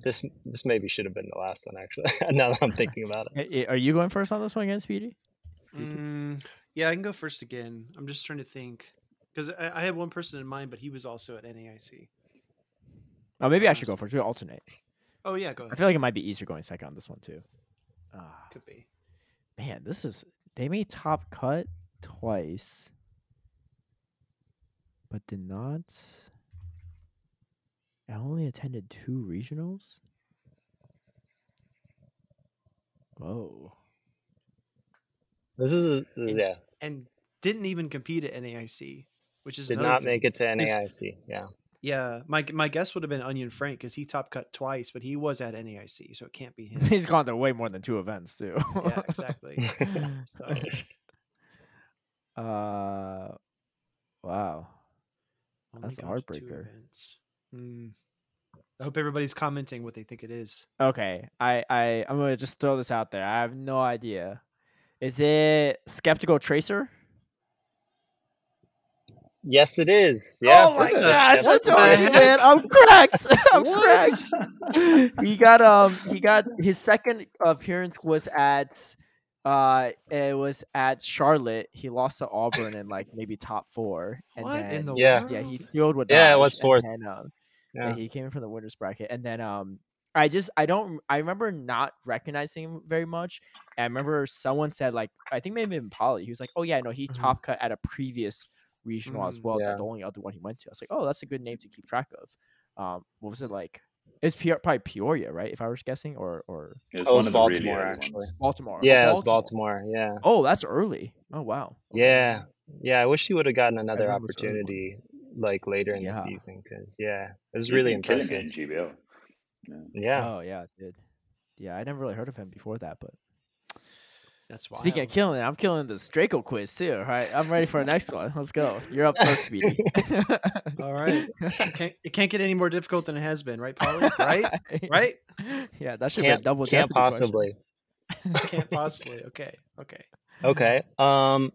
this this maybe should have been the last one actually. [laughs] now that I'm thinking about it. [laughs] Are you going first on this one again, Speedy? Mm, yeah, I can go first again. I'm just trying to think because I, I had one person in mind, but he was also at NAIC. Oh, maybe I should go first. We alternate. Oh yeah, go Ahead. I feel like it might be easier going second on this one too. Ah, Could be. man, this is they made top cut twice, but did not. I only attended two regionals. Whoa. This is a, And- yeah. And didn't even compete at NAIC, which is Did not thing. make it to He's- NAIC. Yeah. Yeah, my my guess would have been Onion Frank because he top cut twice, but he was at NAIC, so it can't be [laughs] him. He's gone to way more than two events too. yeah, [laughs] exactly. So, [laughs] uh, wow. only That's a gone to two heartbreaker. events. Hmm. I hope everybody's commenting what they think it is. Okay, I I I'm gonna just throw this out there. I have no idea. Is it skeptical tracer? Yes, it is. Yeah. oh my What gosh, what that's the right, man. I'm cracked. [laughs] I'm What? correct. he got um he got his second appearance was at uh it was at Charlotte. He lost to Auburn in like maybe top four. And what then in the Yeah. world? yeah, he filled with Yeah, it Dodge, was and fourth. then, um, yeah, Yeah. he came in from the winners bracket, and then um, I just I don't I remember not recognizing him very much. And I remember someone said like I think maybe in Polly, he was like, oh yeah, no, he Mhm. top cut at a previous regional as Mm, well. yeah. That the only other one he went to. I was like, oh, that's a good name to keep track of. Um, what was it like? It's Pe- probably Peoria, right? If I was guessing, or or It was Oh, it was one of the really Baltimore, actually. Baltimore. Oh, Yeah, it was Baltimore. Yeah. Oh, that's early. Oh wow. Okay. Yeah. Yeah. I wish he would have gotten another remember it's early one. opportunity like later in Yeah. the season because, yeah, it was He's really been killing impressive. in GBL. Yeah. Yeah. Oh yeah, it did. Yeah, I never really heard of him before that, but That's why. Speaking of killing it, I'm killing this Draco quiz too. All right, I'm ready for the next one. Let's go. [laughs] You're up first, Speedy. All right. it, can't, it can't get any more difficult than it has been, right, Polly? Right? [laughs] Right? Yeah, that should be a Can't, double. can't Jeopardy possibly. Can't [laughs] possibly. Okay. Okay. Okay. Um.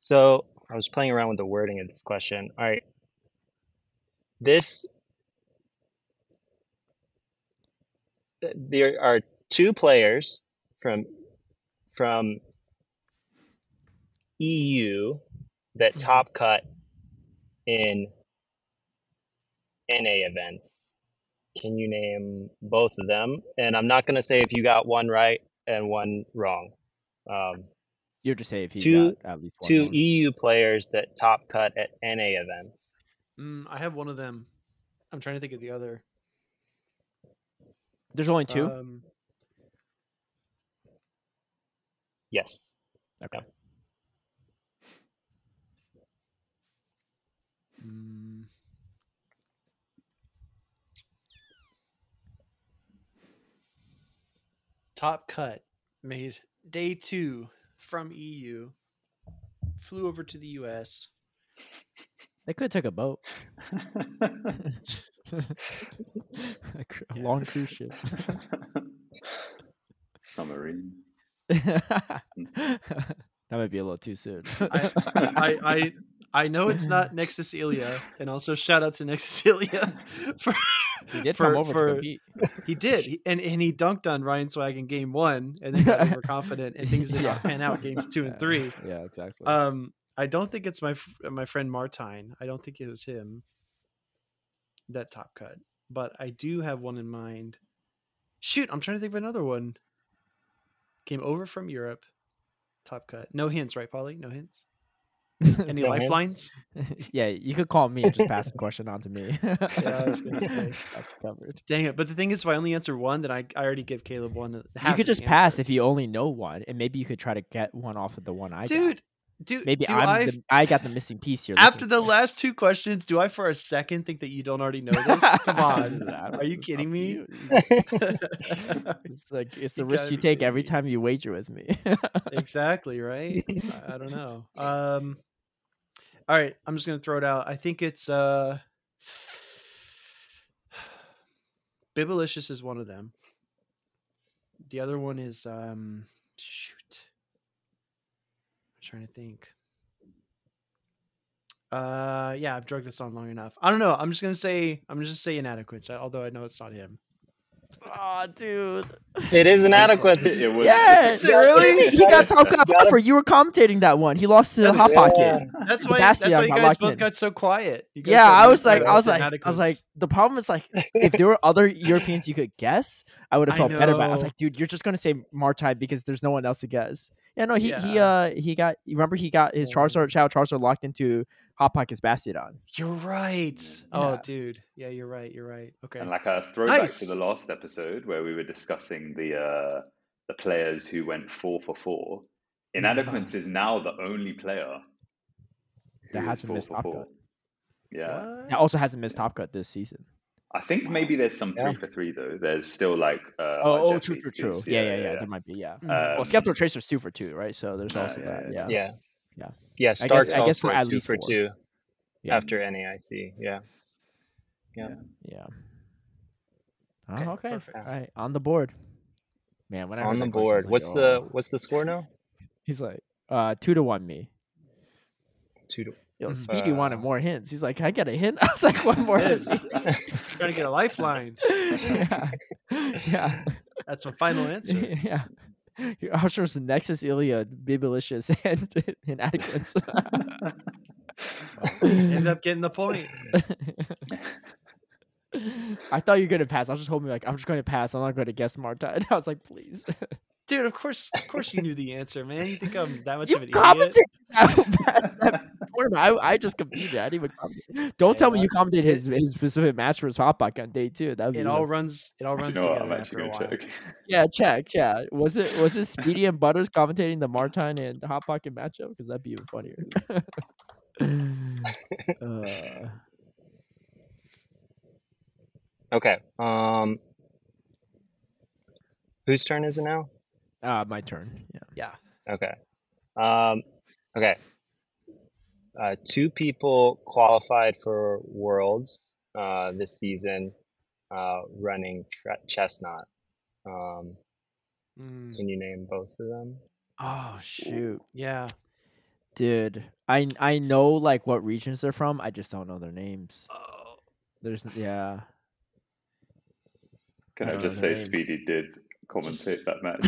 So I was playing around with the wording of this question. All right. This. th- There are two players from from EU that Mhm. top cut in NA events. Can you name both of them? And I'm not going to say if you got one right and one wrong. Um, You just to say if he Two- got at least one. two wrong. EU players that top cut at NA events. Mm, I have one of them. I'm trying to think of the other. There's only two. Um, Yes. okay. mm, top cut made day two from EU. Flew over to the US. They could have took a boat, [laughs] [laughs] [laughs] a cr- a Yeah. long cruise ship. [laughs] Submarine. [laughs] that might be a little too soon. I, I, I, I know it's not Nexus Cecilia, and also shout out to Nexus Cecilia for he did for- come over for- to compete. He did, he, and and he dunked on Ryan Swag in game one, and then got overconfident, and things did not pan out games two and three. Yeah, exactly. Um, I don't think it's my my friend Martine. I don't think it was him. That top cut, but I do have one in mind. Shoot, I'm trying to think of another one. Came over from Europe. Top cut. No hints, right, Polly? No hints. [laughs] Any No lifelines? [laughs] yeah, you could call me and just pass the question on to me. [laughs] Yeah, I was gonna say. That's covered. Dang it! But the thing is, if I only answer one, then I, I already give Caleb one. Uh, you could just pass if you only know one, and maybe you could try to get one off of the one I got. Dude, Maybe do I'm I, the, I got the missing piece here. after the it. last two questions, do I for a second think that you don't already know this? [laughs] Come on, are you kidding me? you. [laughs] It's like it's the You risk you take every time you wager with me. exactly right. I, I don't [laughs] know. Um, all right, I'm just gonna throw it out. I think it's uh, [sighs] Bibelicious is one of them. The other one is um, shoot. I'm trying to think. Uh, yeah, I've drugged this on long enough. I don't know. I'm just gonna say I'm just say inadequate. although I know it's not him. oh, dude. It is [laughs] inadequate. It was. Yeah, it really? He got top Gotta- cut offer. You were commentating that one. He lost to That's- Hot Pocket. Yeah. That's why. That's why you guys both in. got so quiet. You guys Yeah, I was like, I was with like, I was like, the problem is like, if there were other Europeans you could guess, I would [laughs] have felt better. But I was like, dude, you're just gonna say Martine because there's no one else to guess. Yeah, no, he he uh he got. You remember he got his Yeah. Charizard, Shadow Charizard locked into Hot Pocket's Bastiodon. You're right. Yeah. Oh, dude. Yeah, you're right. You're right. Okay. And like a throwback Nice. to the last episode where we were discussing the uh, the players who went four for four, Inadequance is now the only player That hasn't four missed for Top. Cut. Yeah, That also hasn't missed Top Cut this season. I think maybe there's some Yeah. three for three though. There's still like uh, Oh, oh, true, true, true. who's- Yeah, yeah, yeah, There might be, yeah. Mhm. well, Um, Skeptor Tracer's two for two, right? So there's uh, also yeah, that. yeah, Yeah. Yeah. Yeah. Yeah. guess- Stark's I guess also for at two least for four. two Yeah. after NAIC. Yeah. Yeah. Yeah. Okay, Oh, okay. perfect. All right. On the board. Man, when I On the that question, I was board. like, What's the "Oh." what's the score now? He's like, uh, two to one me. Two to Yo, Mhm. Speedy wanted Uh, more hints. He's like, I get a hint?" [laughs] I was like, "One [laughs] more hint." [laughs] Trying to get a lifeline. yeah, yeah, That's my final answer. yeah. Your options: Nexus, Iliad, Bibulicious, and Inadequates. End up getting the point. I thought you were gonna pass. I was just hoping, like, I'm just going to pass. I'm not going to guess Marta. I was like, please. Dude, of course, of course, you knew the answer, man. You think I'm that much You of an idiot? [laughs] commented that, that, that. I, I just competed. I didn't even comment. Don't tell me you commented his his specific match for his hotback on day two. That would be It all runs. It all You runs know together actually after a while. check. [laughs] Yeah, check. Yeah, was it was it Speedy and Butters commentating the Martine and Hot Pocket matchup? Because that'd be even funnier. [laughs] uh, Okay. Um whose turn is it now? Uh, my turn. Yeah. Yeah. Okay. Um okay. Uh two people qualified for worlds uh this season uh running tre- Chesnaught. Um Mm, can you name both of them? Oh shoot, yeah. dude. I I know like what regions they're from. I just don't know their names. Oh, There's yeah. Can I I, just say names. Speedy did commentate Just- that [laughs] match?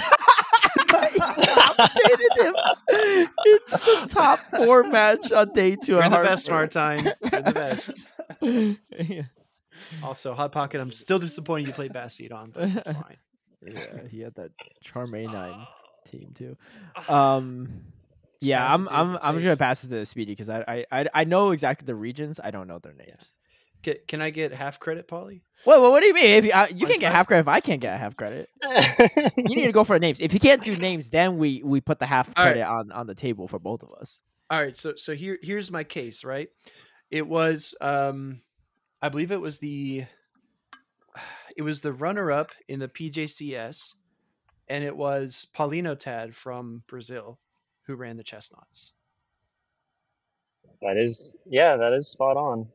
He him. It's the top four match on day two. You're of the best, Heartbreak. Martine. You're the best. [laughs] yeah. Also, Hot Pocket. I'm still disappointed you played Bastiodon, but it's [laughs] fine. yeah, he had that Charm A9 team too. [sighs] Um, yeah, I'm dude, I'm I'm safe. gonna pass it to Speedy because I, I I I know exactly the regions. I don't know their names. Can, can I get half credit, Polly? Wait, what, what do you mean? If you, uh, you Like can get half credit, if I can't get half credit, [laughs] you need to go for names. If you can't do names, then we we put the half All right. credit on on the table for both of us. All right, so so here here's my case, right? It was um I believe it was the it was the runner up in the PJCS and it was Paulino Tad from Brazil who ran the Chesnaughts. that is yeah, that is spot on.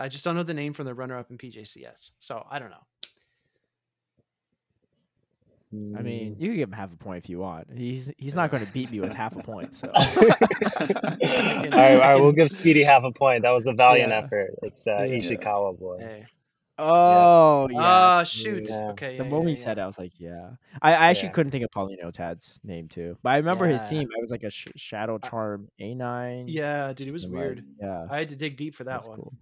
I just don't know the name from the runner up in PJCS. So I don't know. I mean, Mm. you can give him half a point if you want. He's he's not going to beat me with half a point. So [laughs] all right, all right, we'll give Speedy half a point. That was a valiant Yeah. effort. It's uh, Yeah. Ishikawa boy. Hey. oh yeah. Ah, shoot. Yeah. Okay. the moment yeah, he said it, I was like, yeah. I, I actually Yeah. couldn't think of Paulino Tad's name too, but I remember his team. It was like a sh- Shadow Charm A9. Yeah, dude, it was and, like, weird. yeah, I had to dig deep for that that's one. cool.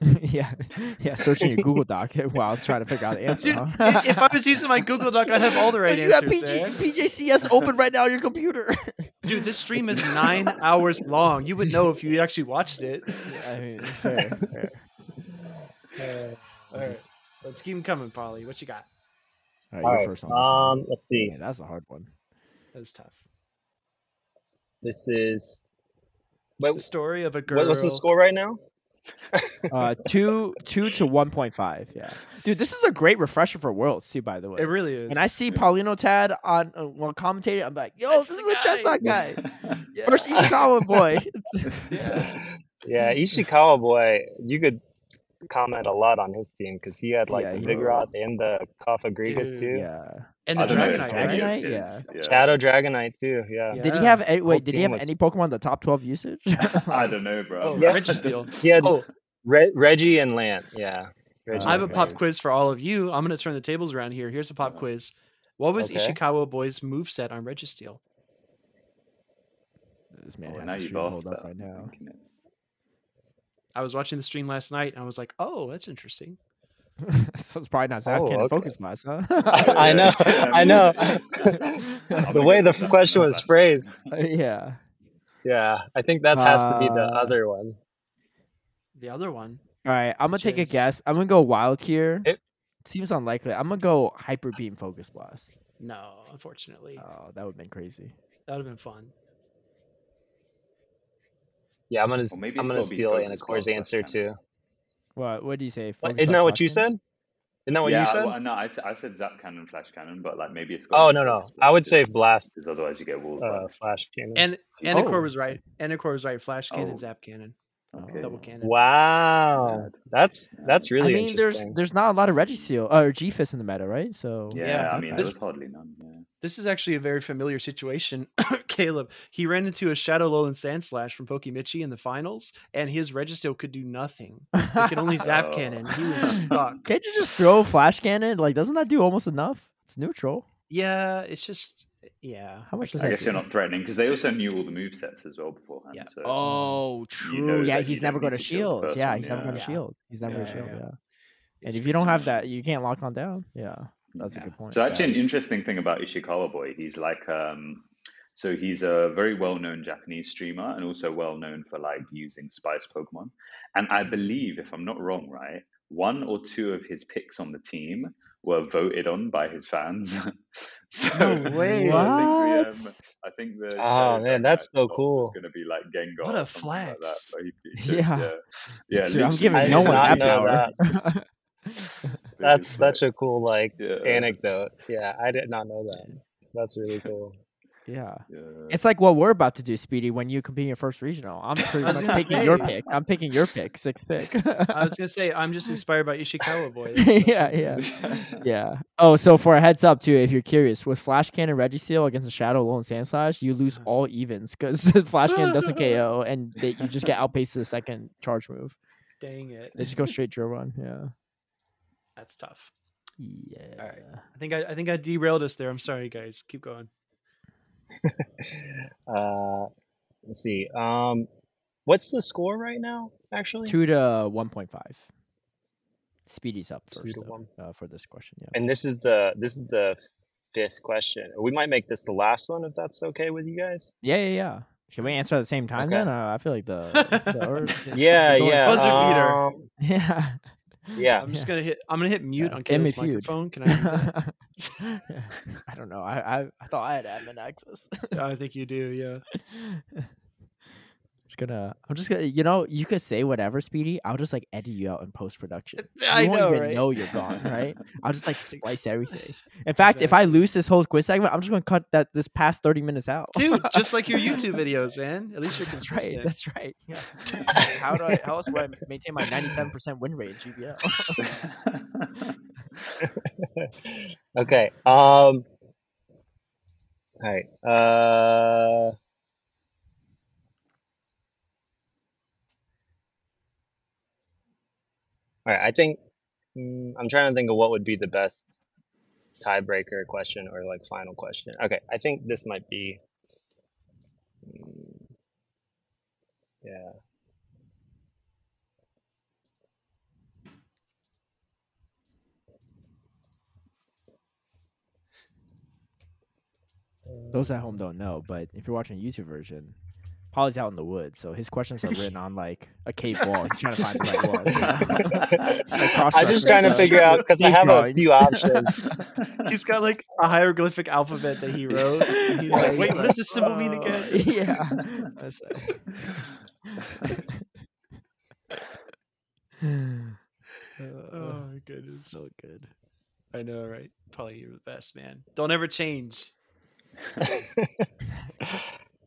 [laughs] yeah, yeah. Searching your Google Doc [laughs] while I was trying to figure out the answer. Dude, huh? if I was using my Google Doc, I'd have all the right But you have answers. PG. PJCS open right now on your computer. [laughs] Dude, this stream is nine hours long. You would know if you actually watched it. Yeah, I mean, fair, fair. All right, let's keep them coming, Polly. What you got? All right, All first on this one. Um, let's see. Man, that's a hard one. That's tough. This is. Wait, The story of a girl. what, what's the score right now? Uh, two, two to one point five. Yeah, dude, this is a great refresher for Worlds too. By the way, It really is. And I see Paulino Tad on uh, while commentating, I'm like, yo, That's this is the the Chesnaught guy. [laughs] Yeah. First Ishikawa boy. [laughs] Yeah. Yeah, Ishikawa boy, you could comment a lot on his team because he had like Yeah, the he- Vigoroth and the Cofagrigus Dude, too. yeah. and the I don't know if Dragonite, right? of Dragonite? his- yeah. Shadow Dragonite too. Yeah. Yeah. Did he have any, wait? Did he have was- any Pokemon in the top twelve usage? I don't know, [laughs] bro. Oh, Yeah. Registeel. [laughs] He had Oh, Re- Reggie and Lant. Yeah. Reggie I have a pop Lant. quiz for all of you. I'm going to turn the tables around here. Here's a pop Yeah. quiz. What was Okay. Ishikawa Boy's moveset on Registeel? this man Oh, has now the you've stream up right now. Thinking it's- I was watching the stream last night and I was like, oh, that's interesting. [laughs] so it's probably not Zach Oh, Cannon okay. Focus Blast, huh? [laughs] [laughs] I know. I know. The way the question was phrased. yeah. Yeah, I think that has to be the Uh, other one. The other one. All right, I'm gonna Which take a guess. I'm gonna go wild here. It- Seems unlikely. I'm gonna go Hyper Beam Focus Blast. No, unfortunately, Oh, that would have been crazy. that would have been fun. Yeah, I'm gonna Or maybe I'm gonna steal focus Anicor's class answer too. What What do you say? What, Focus isn't that what Flash you said? Isn't that what yeah, you said? well, no, I said Zap Cannon, Flash Cannon, but like maybe it's got Oh no no, I would say blast because otherwise you get Wall uh, flash cannon. And See, Anicor Oh. was right. Anicor was right. Flash cannon, Oh. zap cannon, Okay. double cannon. wow, that's that's really I mean, there's interesting. there's not a lot of Registeel uh, or G-Fist in the meta, right? So Yeah, Yeah, I mean, there this- was hardly none. Yeah. This is actually a very familiar situation. [coughs] Caleb, he ran into a Shadow Alolan Sandslash from Pokemichi in the finals, and his Registeel could do nothing. It could only [laughs] zap Oh. cannon. He was oh. stuck. Can't you just throw Flash Cannon? Like, doesn't that do almost enough? It's neutral. Yeah, it's just yeah. How much does I that guess you're not threatening because they also knew all the move sets as well beforehand. Yeah. So Oh, you true. know yeah, he's never don't going need to to shield shield. the first Yeah, he's never going to yeah. shield. He's never going Yeah, to shield. yeah. Yeah. And It's if you don't have that, you can't lock on down. Yeah, that's Yeah. a good point. So actually, an interesting thing about Ishikawa Boy, he's like, um, so he's a very well-known Japanese streamer and also well-known for like using spice Pokemon. And I believe, if I'm not wrong, right, one or two of his picks on the team were voted on by his fans. [laughs] so, No way. so I think the, um, I think the Oh, Shadow man, that's so cool. Was going to be like Gengar. What a or something like that, flex. but he [laughs] Yeah. yeah, yeah. Dude, I'm giving I no one that power. that. [laughs] That's such a cool like Yeah. anecdote. Yeah, I did not know that. That's really cool. Yeah. Yeah. It's like what we're about to do, Speedy, when you compete in your first regional. I'm pretty [laughs] much gonna picking your pick. I'm picking your pick, sixth pick. [laughs] I was gonna say I'm just inspired by Ishikawa [laughs] boy. That's- that's yeah, yeah. Yeah. Oh, so for a heads up too, if you're curious, with Flash Cannon Registeel against a Shadow Alolan Sandslash, you lose uh-huh. all evens because Flash Cannon doesn't KO and they, you just get outpaced to the second charge move. Dang it. They just go straight drill run. Yeah. That's tough. Yeah. All right. I think I, I think I derailed us there. I'm sorry, guys. Keep going. [laughs] Uh, let's see. Um, what's the score right now? Actually, Two to one point five. Speedy's up Two first to though, one. uh, for this question. Yeah. and this is the this is the fifth question. We might make this the last one if that's okay with you guys. Yeah, yeah, yeah. Should we answer at the same time Okay. then? Uh, I feel like the, the [laughs] or- Yeah, yeah. buzzer beater. um, [laughs] yeah. Yeah. I'm just Yeah. [laughs] gonna hit. I'm gonna hit mute Yeah, on family Caleb's feud. microphone. Can I? do? [laughs] I don't know. I, I I thought I had admin access. I think you do. Yeah. [laughs] just gonna. I'm just gonna. You know, you could say whatever, Speedy. I'll just like edit you out in post production. [laughs] I you won't know, even right? know you're gone, right? I'll just like [laughs] splice everything. In fact, if I lose this whole quiz segment, I'm just gonna cut that this past 30 minutes out. Dude, just like your YouTube [laughs] videos, man. At least you're That's consistent. right. That's right. Yeah. how do I? How else would I maintain my 97% win rate in GBL? okay. Um. All right. Uh. Right. I think mm, I'm trying to think of what would be the best tiebreaker question or like final question. Okay. I think this might be. mm, Yeah. Those at home don't know, but if you're watching a YouTube version, Polly's out in the woods, so his questions are written on like a cave [laughs] wall. He's trying to find the right one. [laughs] Just, like, I'm just trying to figure out because I cave have a few options. [laughs] He's got like a hieroglyphic alphabet that he wrote. he's like, wait, what does this symbol mean "Uh, again? Yeah. Oh my goodness. so good. I know, right? Probably you're the best, man. Don't ever change.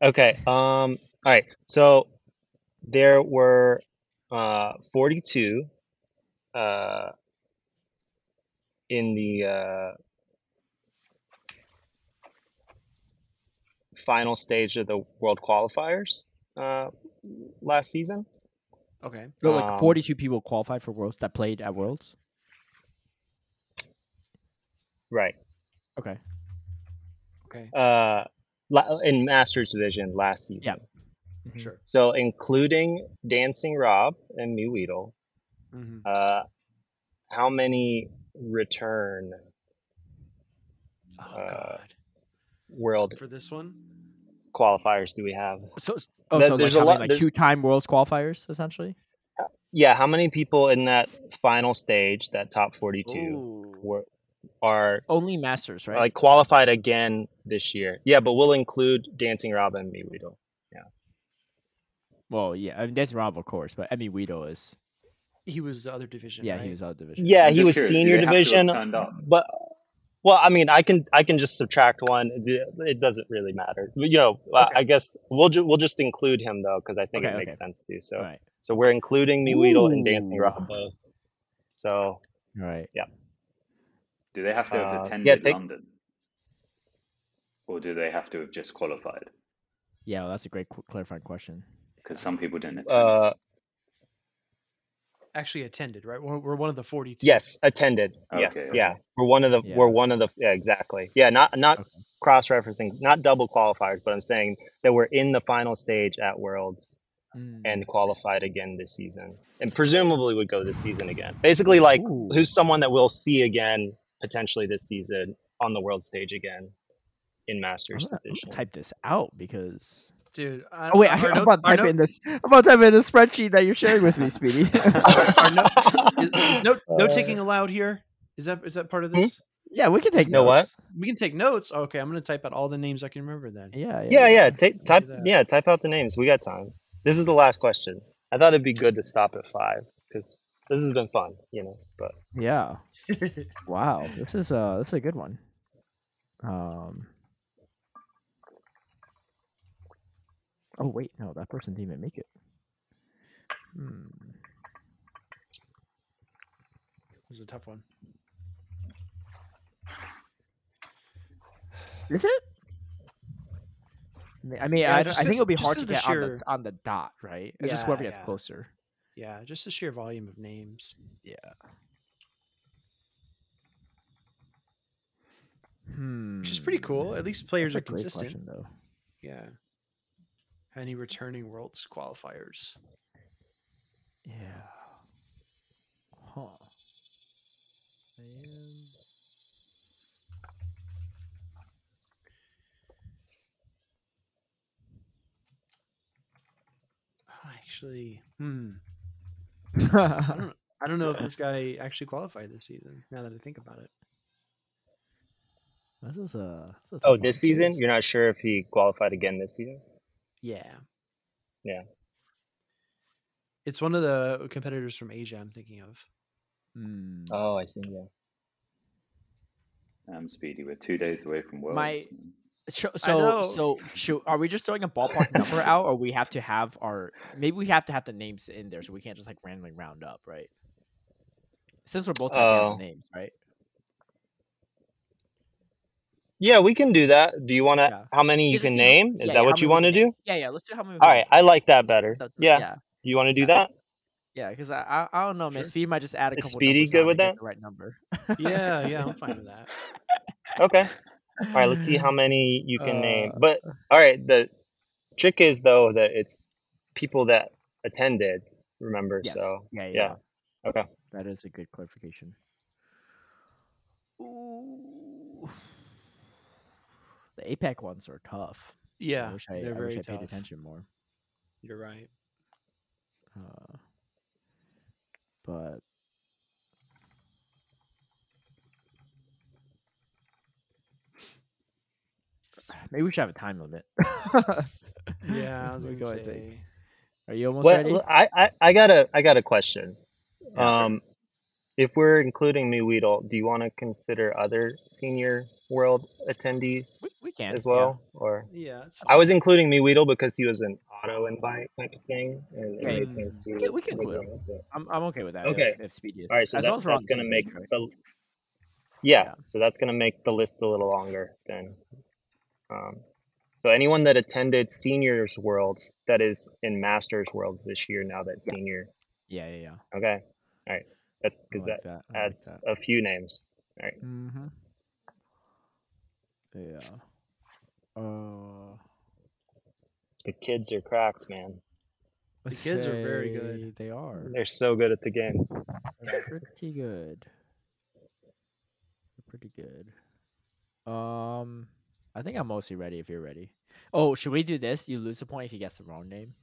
okay. Um. All right. So there were uh 42 uh in the uh final stage of the world qualifiers uh last season. Okay. So like Um, 42 people qualified for Worlds that played at Worlds. Right. Okay. Okay. Uh la- in Masters division last season. Mhm. Sure. So including Dancing Rob and Mew Weedle, hmm uh how many return Oh Uh, God. world For this one, qualifiers do we have? So, oh, so there's like, a many, lot- like two-time Worlds qualifiers, essentially. Yeah, how many people in that final stage, that top 42, Ooh. were are Only Masters, right? like qualified again this year. Yeah, but we'll include Dancing Robin and MeWeedle. Well, yeah, I mean, that's Rob, of course, but Emmy Weedle is. He was the other division. Yeah, right? he was out of division. Yeah, I'm he was curious, senior they have to have division, but well, I mean, I can I can just subtract one. It it doesn't really matter. But, you know, I- Okay. I guess we'll ju- we'll just include him though because I think Okay, it makes okay. sense to. So All right. so we're including Me Weedle and Dancing Ooh. Rob both. So All right. Do they have to have Uh, yeah, attended take- London? Or do they have to have just qualified? Yeah, well, that's a great qu- clarifying question. Because some people didn't attend. uh, actually attended. Right, we're, we're one of the forty-two. yes, attended. Yes, Okay, yeah, we're one of the Yeah. we're one of the yeah exactly. Yeah, not not Okay. cross referencing, not double qualifiers, but I'm saying that we're in the final stage at Worlds Mm. and qualified again this season, and presumably would go this season again. Basically, like Ooh. who's someone that we'll see again potentially this season on the world stage again in I'm Masters gonna, I'm gonna type this out because. Dude. I, Oh wait, I, our I'm notes- about to type note- in this. I'm about to type in the spreadsheet that you're sharing with me, [laughs] Speedy. our note- is, is note Uh, note taking allowed here? Is that is that part of Hmm? this? yeah, we can take know what? notes. We can take notes. Okay, I'm gonna type out all the names I can remember then. Yeah, yeah, yeah, yeah. do Type, type, yeah. Type out the names. We got time. This is the last question. I thought it'd be good to stop at five because this has been fun, you know. But yeah. [laughs] Wow, this is uh this is a good one. Um. Oh wait, no, that person didn't even make it. Hmm. This is a tough one. Is it? I mean- I Yeah, I, just I think it'll be hard to get on the on the dot, right? It's just whoever gets yeah. closer. Yeah, just the sheer volume of names. Yeah. Hmm. Which is pretty cool. At least players That's are consistent. question, though. Yeah. Any returning worlds qualifiers? Yeah. Huh. Man. Actually, hmm. I don't. [laughs] I don't know if this guy actually qualified this season. Now that I think about it. is a. This is a oh, tough one this season, choose. you're not sure if he qualified again this season. Yeah. Yeah. It's one of the competitors from Asia. I'm thinking of. Hmm. Oh, I see. Yeah. I'm Speedy, we're two days away from Worlds. My- Sh- I So, so should, are we just throwing a ballpark number [laughs] out, or we have to have our? Maybe we have to have the names in there, so we can't just like randomly round up, right? Since we're both typing out Oh. names, right? Yeah, we can do that. Do you want to? Yeah. How many you can name? Is yeah, that yeah, what you want to do? Yeah, yeah. Let's do how many. we All can right, name. I like that better. That- Yeah. yeah, Do you want to do Yeah. that? yeah. Because I, I, I don't know, man. Sure. Speedy might just add a Is couple. Speedy good with that? The right number. Yeah, yeah, I'm fine with that. [laughs] Okay. All right, let's see how many you can name. Uh, But all right, the trick is though that it's people that attended. Remember, Yes. so yeah, yeah, yeah. Okay. That is a good clarification. Ooh. The APAC ones are tough. Yeah, I wish I, they're I, very wish I tough. paid attention more. You're right. Uh, but [sighs] maybe we should have a time limit. [laughs] Yeah, I was Let me gonna go, I think. say. Are you almost Well, ready? I, I I got a I got a question. Yeah, sure. Um, if we're including me Weedle, do you want to consider other senior world attendees we, we can as yeah. well, or? Yeah, it's I was including me Weedle because he was an auto invite type of thing, and it Yeah, made yeah. sense to. We can- we can include include him, but- I'm, I'm okay with that. Okay. If, if Speedy is. All right, so as that, long as we're on that's the gonna same make page, right? the yeah, Yeah. so that's gonna make the list a little longer then. Um, so anyone that attended seniors worlds that is in masters worlds this year now that Yeah. senior Yeah, yeah, yeah. okay all right that because like that that. I like adds that. a few names all right Mm-hmm. Yeah. Uh, the kids are cracked man The kids are very good. They are. they're so good at the game They're pretty good. They're pretty good. Um, I think I'm mostly ready. If you're ready. Oh, should we do this? You lose a point if you guess the wrong name.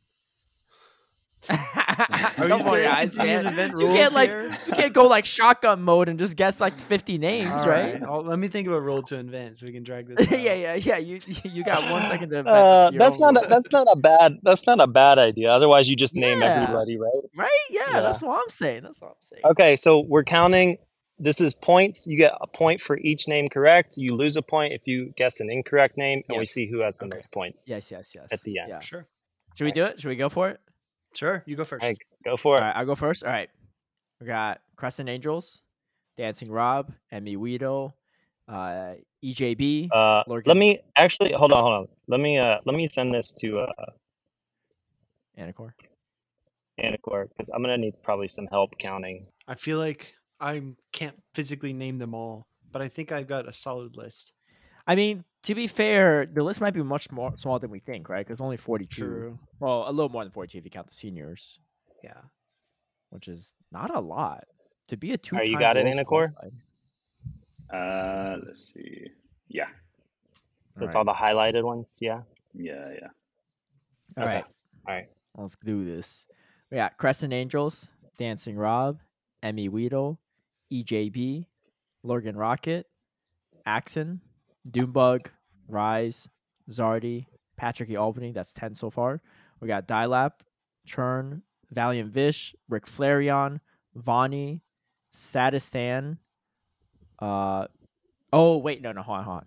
Are [laughs] Come you on, guys, continuing man. event You can't like here? you can't go like shotgun mode and just guess like 50 names, All right? Well, let me think of a rule to invent so we can drag this. [laughs] yeah, yeah, yeah. You you got one second to invent Uh, that's not a, that's not a bad that's not a bad idea. Otherwise, you just name Yeah. everybody, right? right. Yeah, Yeah. that's what I'm saying. That's what I'm saying. Okay, so we're counting. This is points. You get a point for each name correct. You lose a point if you guess an incorrect name, and we see who has the Okay. most points. Yes, yes, yes. At the end. Yeah. Sure. Should we do it? Should we go for it? Sure. You go first. Hey, go for it. right, I'll go first. All right. We got Crescent Angels, Dancing Rob, Emmy Weedle, uh, EJB. Uh, Lord let Gim- me actually hold on, hold on. Let me uh let me send this to uh Anicor. Anicor because I'm gonna need probably some help counting. I feel like I can't physically name them all, but I think I've got a solid list. I mean, to be fair, the list might be much more smaller than we think, right? Because only 42. True. Well, a little more than 42 if you count the seniors, Yeah. which is not a lot. To be a two Alright, you got it, Anicor? Uh, let's see. Yeah, So it's all the highlighted ones. Yeah. yeah, yeah. All Okay. right. All right. Let's do this. We got Crescent Angels, Dancing Rob, Emmy Weedle, EJB, Lorgan Rocket, Axon, Doombug, Rise, Zardy, Patrick E. Albany. That's 10 so far. We got Dilap, Churn, Valiant Vish, Rick Flareon, Vonnie, Sadistan. Uh, oh, wait. No, no. Hold on, hold on.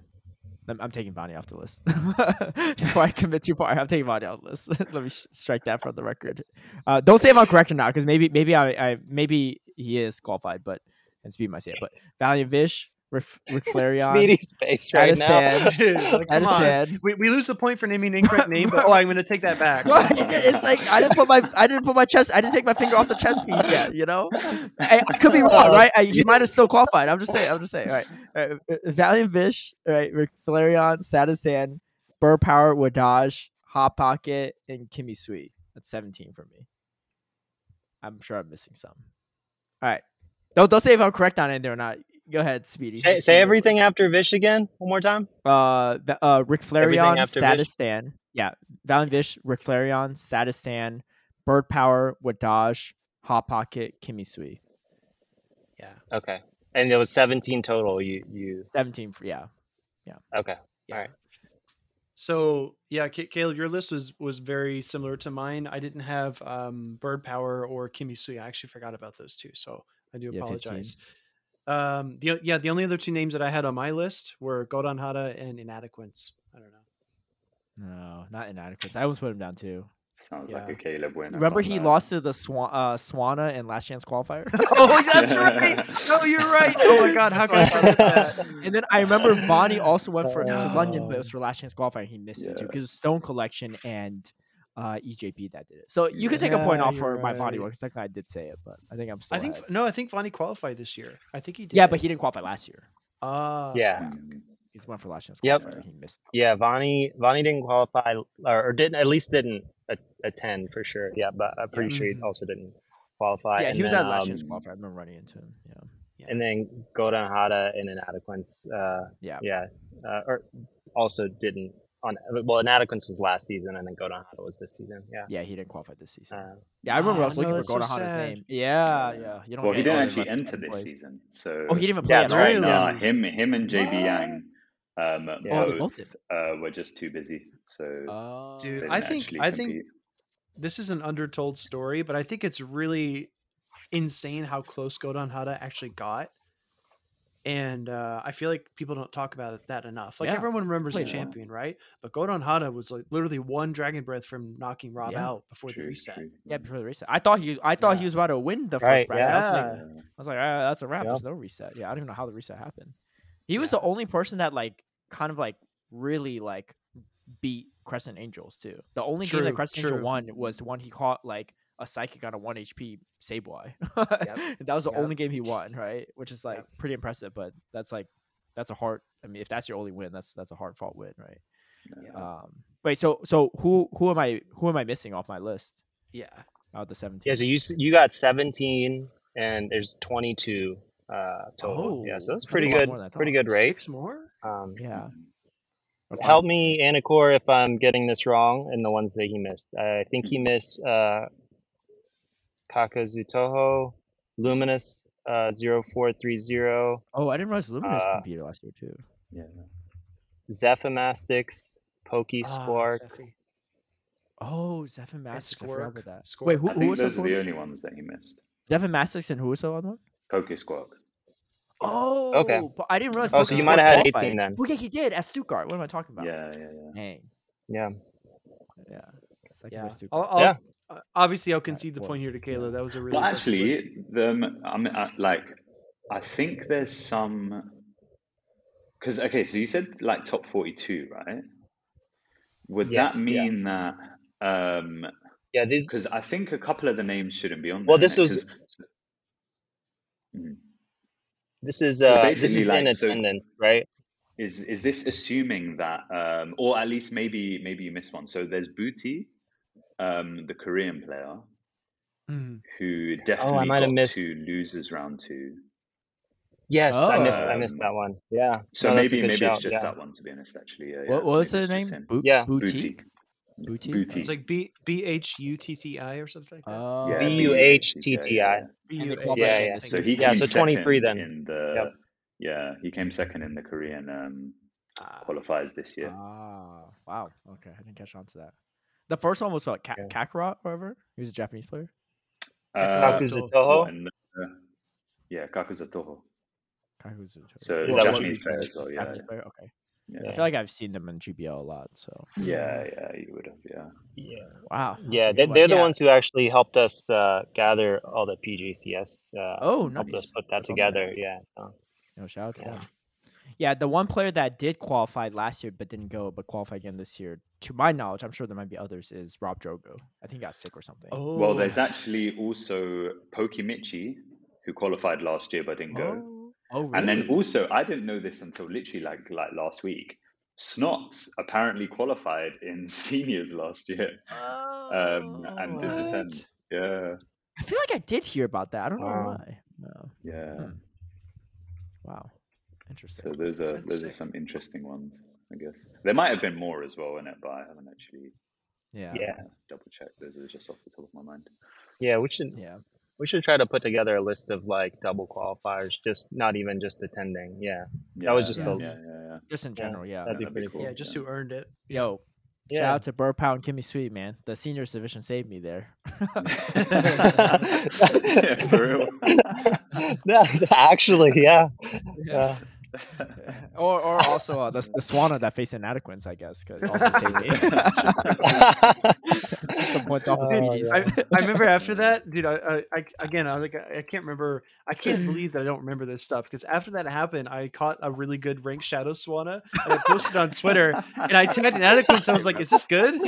I'm, I'm taking Vonnie off the list. [laughs] Before I commit too far, I'm taking Vonnie off the list. [laughs] Let me sh- strike that from the record. Uh, don't say I'm correct or not, because maybe maybe I, I maybe he is qualified, but and Speed might say it. But Valiant Vish, Rick, Rick [laughs] Flareon, Speedy's face right now. Sadistan, [laughs] Dude, like, come on. Sadistan. We, we lose the point for naming an incorrect name, but [laughs] oh, I'm going to take that back. Well, it's like I didn't put my I didn't put my chest I didn't take my finger off the chest piece yet. You know, I, I could be wrong, right? I, he might have still qualified. I'm just saying. I'm just saying. All right, all right. uh, Valiant Vish, right? Rick Flareon, Sadistan, Burr Power, Wadaj, Hot Pocket, and Kimmy Sweet. That's 17 for me. I'm sure I'm missing some. All right, don't don't say if I'm correct on it or not. Go ahead, Speedy. Say, say everything after Vish again, one more time. uh, uh, Rick Flareon, after Vish? Statistan. Yeah, Valiant Vish, Rick Flareon, Statistan, Bird Power, Wadaj, Hot Pocket, Kimmy Sui. Yeah. Okay. And it was 17 total. You you 17 for, yeah. okay. Yeah. All right. So yeah, Ca- Caleb, your list was was very similar to mine. I didn't have um, Bird Power or Kimi Sui. I actually forgot about those two, so I do Yeah, 15. Apologize. Um, the yeah, the only other two names that I had on my list were Godon Hada and Inadequates. I don't know. No, not inadequate. I almost put him down too. Sounds like a Caleb win. Remember he that. lost to the Swan, uh, Swanna in last chance qualifier? [laughs] oh, that's right. [laughs] No, you're right. Oh my God, how could I forget that? [laughs] and then I remember Bonnie also went for to London, but it was for last chance qualifier. He missed it too Yeah. because Stone Collection and uh, EJP that did it. So you could take a point off for you're my body right. work because technically I did say it, but I think I'm still. I think ahead. no, I think Vonnie qualified this year. I think he did. yeah, but he didn't qualify last year. Ah, Yeah. Mm, He just for last chance Yep. qualifier. He missed. Yeah, Vonnie Vonnie didn't qualify or, or didn't at least didn't a- attend for sure. Yeah, but I'm pretty sure he Mhm. also didn't qualify. Yeah, and he was then, at last um, chance qualifier. I remember running into him. Yeah. And then Godan Hada and Inadequance, uh, Yeah. yeah, uh, or also didn't on well Inadequance was last season and then Godan Hada was this season. Yeah. Yeah, he didn't qualify this season. Uh, yeah, I remember I Ah, was looking no, for that's so Golden Hada's name. Yeah, yeah. You don't Well, he didn't actually enter this place. season, so Oh, he didn't even play. That's at right, all. Nah, him, him, and JB What? Yang, um, Yeah. Oh, both both uh, were just too busy, so Oh. Dude, I think- actually I think- this is an undertold story, but I think it's really insane how close Godon Hada actually got. And uh, I feel like people don't talk about it that enough. Like Yeah, everyone remembers the played well. champion, right? But Godon Hada was like literally one dragon breath from knocking Rob Yeah. out before the reset. true. Yeah, before the reset. I thought he. I thought he was about to win the first Right, bracket. I was like, yeah. Uh, I was like, ah, that's a wrap. Yeah. There's no reset. Yeah, I don't even know how the reset happened. He was Yeah. the only person that like kind of like really like beat Crescent Angels too. The only game that True, Crescent Angel won was the one he caught like a psychic on a one HP Sableye. And [laughs] that was the Yep. only game he won, right? Which is like Yep. pretty impressive. But that's like that's a hard. I mean, if that's your only win, that's that's a hard fought win, right? Yeah. Um, wait, so so who who am I who am I missing off my list Yeah. out of the seventeen? yeah, so you you got 17 and there's 22 uh, total. yeah, so Oh, that's that's pretty a lot good. more Pretty good rate. Six more? Um, yeah. Or five. help me, Anicor, if I'm getting this wrong in the ones that he missed. I think he missed uh, Kakazutoho, Luminous uh, 0430, Oh, I didn't realize Luminous Uh, competed last year too. Yeah. Zephymastix, Pokey Spark. Zephy. Oh, Zephyr Mastix. I forgot about that. Squirk. Wait, who, I who think was those the are the only ones that he missed. Zephyr and who was the other one? Poke Squawk. Oh, but I didn't realize. Oh, so Pokey you might have had 18 then. Well, yeah, he did at Stuttgart. What am I talking about? Yeah, yeah, yeah. Dang. Yeah. Yeah. Second Yeah. place Stuttgart. I'll, I'll, Yeah. Uh, obviously, I'll concede the point here to Kayla. That was a really. Well, actually, the I mean, I, like, I think there's some. Because okay, so you said like top forty-two, right? Would Yes, that yeah. mean that? Um, Yeah, these because I think a couple of the names shouldn't be on there. Well, this innit? was- 'Cause- Mhm. this is Well, uh this basically, is in like, so- attendance, right? Is is this assuming that, um, or at least maybe maybe you missed one? So there's Booty, um, the Korean player, Mhm. who definitely i might have missed- to losers round two. Yes, I missed I Oh. missed that one. Yeah. So No, maybe maybe shout, it's just yeah. that one to be honest. Actually, yeah. yeah. What, what was Maybe the name? him. Boot, Yeah. Boutique. Boutique. Boutique. It's like B B H U T T I or something like that. Oh, Yeah, B U H T T yeah, yeah. B and U they H. qualified Yeah, in yeah. the So he group. Yeah, so twenty three then. in the Yep. yeah he came second in the Korean um, Ah. qualifiers this year. Ah, wow. Okay, I didn't catch on to that. The first one was what? Ka- Yeah. Kakarot, or whatever. He was a Japanese player. Uh, Kakuzutoho. and, uh, yeah, Kakuzutoho. Kakuzu. So Is that what Japanese player as well. Yeah, Japanese player. Okay. yeah, I feel like I've seen them in GBL a lot. So yeah, yeah. You would have, yeah. Yeah. wow. Yeah, they, they're one. the Yeah. ones who actually helped us uh, gather all the PGCS. Uh, Oh, helped nice. us put that That's awesome. together. Yeah. So You know, shout out to Yeah. them. Yeah, the one player that did qualify last year but didn't go, but qualified again this year, to my knowledge, I'm sure there might be others, is Rob Drogo. I think he got sick or something. Oh. Well, there's actually also Pokimichi, who qualified last year but didn't go. Oh, oh really? And then also, I didn't know this until literally like like last week. Snots apparently qualified in [laughs] seniors last year, um, and didn't Oh, attend. What? Yeah, I feel like I did hear about that. I don't know Wow. why. No. yeah. Hmm. Wow. Interesting. So those are That's those are some interesting ones, I guess. There might have been more as well in it, but I haven't actually yeah. yeah, uh, double checked. Those are just off the top of my mind. yeah, we should Yeah. we should try to put together a list of like double qualifiers, just not even just attending. Yeah. That was Yeah, just a- yeah, yeah, Just in general, yeah. that'd be that'd be pretty cool. Yeah, just who earned it. Yo, shout Yeah. out to Burr Pound and Kimmy Sweet, man. The seniors division saved me there. yeah. [laughs] [laughs] yeah, for real. [laughs] Yeah, Actually, yeah. yeah. [laughs] or or also uh, the, the Swanna that faced inadequates, I guess, could also [laughs] save me. Some points off the Oh, yeah. I, I remember after that, dude. I, I, I again, I like, I I can't remember. I can't [clears throat] believe that I don't remember this stuff because after that happened, I caught a really good rank Shadow Swanna and I posted on Twitter and I tagged inadequates. I was like, is this good? [laughs]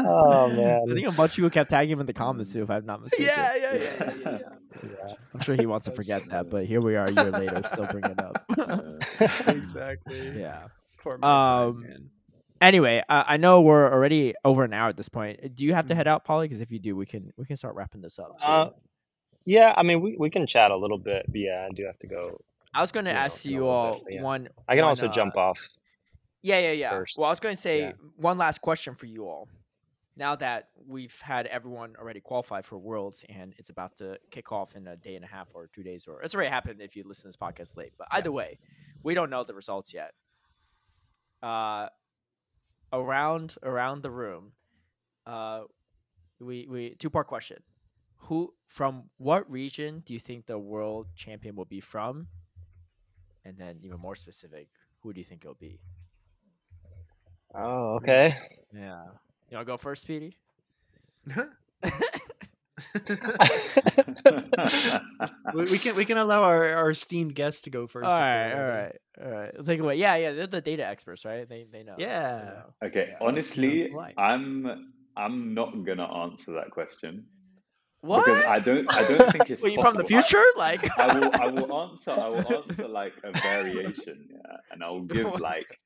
oh man! I think a bunch of people kept tagging him in the comments too, if I'm not mistaken. Yeah, yeah, yeah, yeah, yeah. yeah. Yeah. I'm sure he wants to forget so that, but here we are a year later, still bringing it up. [laughs] exactly. yeah. Poor Um. Anyway, uh, I know we're already over an hour at this point. Do you have to head out, Polly? Because if you do, we can we can start wrapping this up. Uh, yeah, I mean, we, we can chat a little bit, but yeah, I do have to go. I was going to ask you little bit, all yeah. one. I can one, also uh, jump off. Yeah, yeah, yeah. first. Well, I was going to say Yeah. one last question for you all. Now that we've had everyone already qualified for Worlds and it's about to kick off in a day and a half or two days, or it's already happened if you listen to this podcast late. But either way, we don't know the results yet. Uh, around around the room, uh, we we two part question: Who from what region do you think the world champion will be from? And then even more specific, who do you think it'll be? Oh, okay. Yeah. You want to go first, Speedy? [laughs] we, we can we can allow our, our esteemed guests to go first. all if right, they're all ready. right, all right. Take away. Yeah, yeah. They're the data experts, right? They they know. They Yeah. know. okay, Yeah, honestly. I'm I'm not gonna answer that question What? because I don't I don't think it's [laughs] Were you from the possible. I- future? Like I will I will [laughs] answer I will answer like a variation, yeah, and I will give like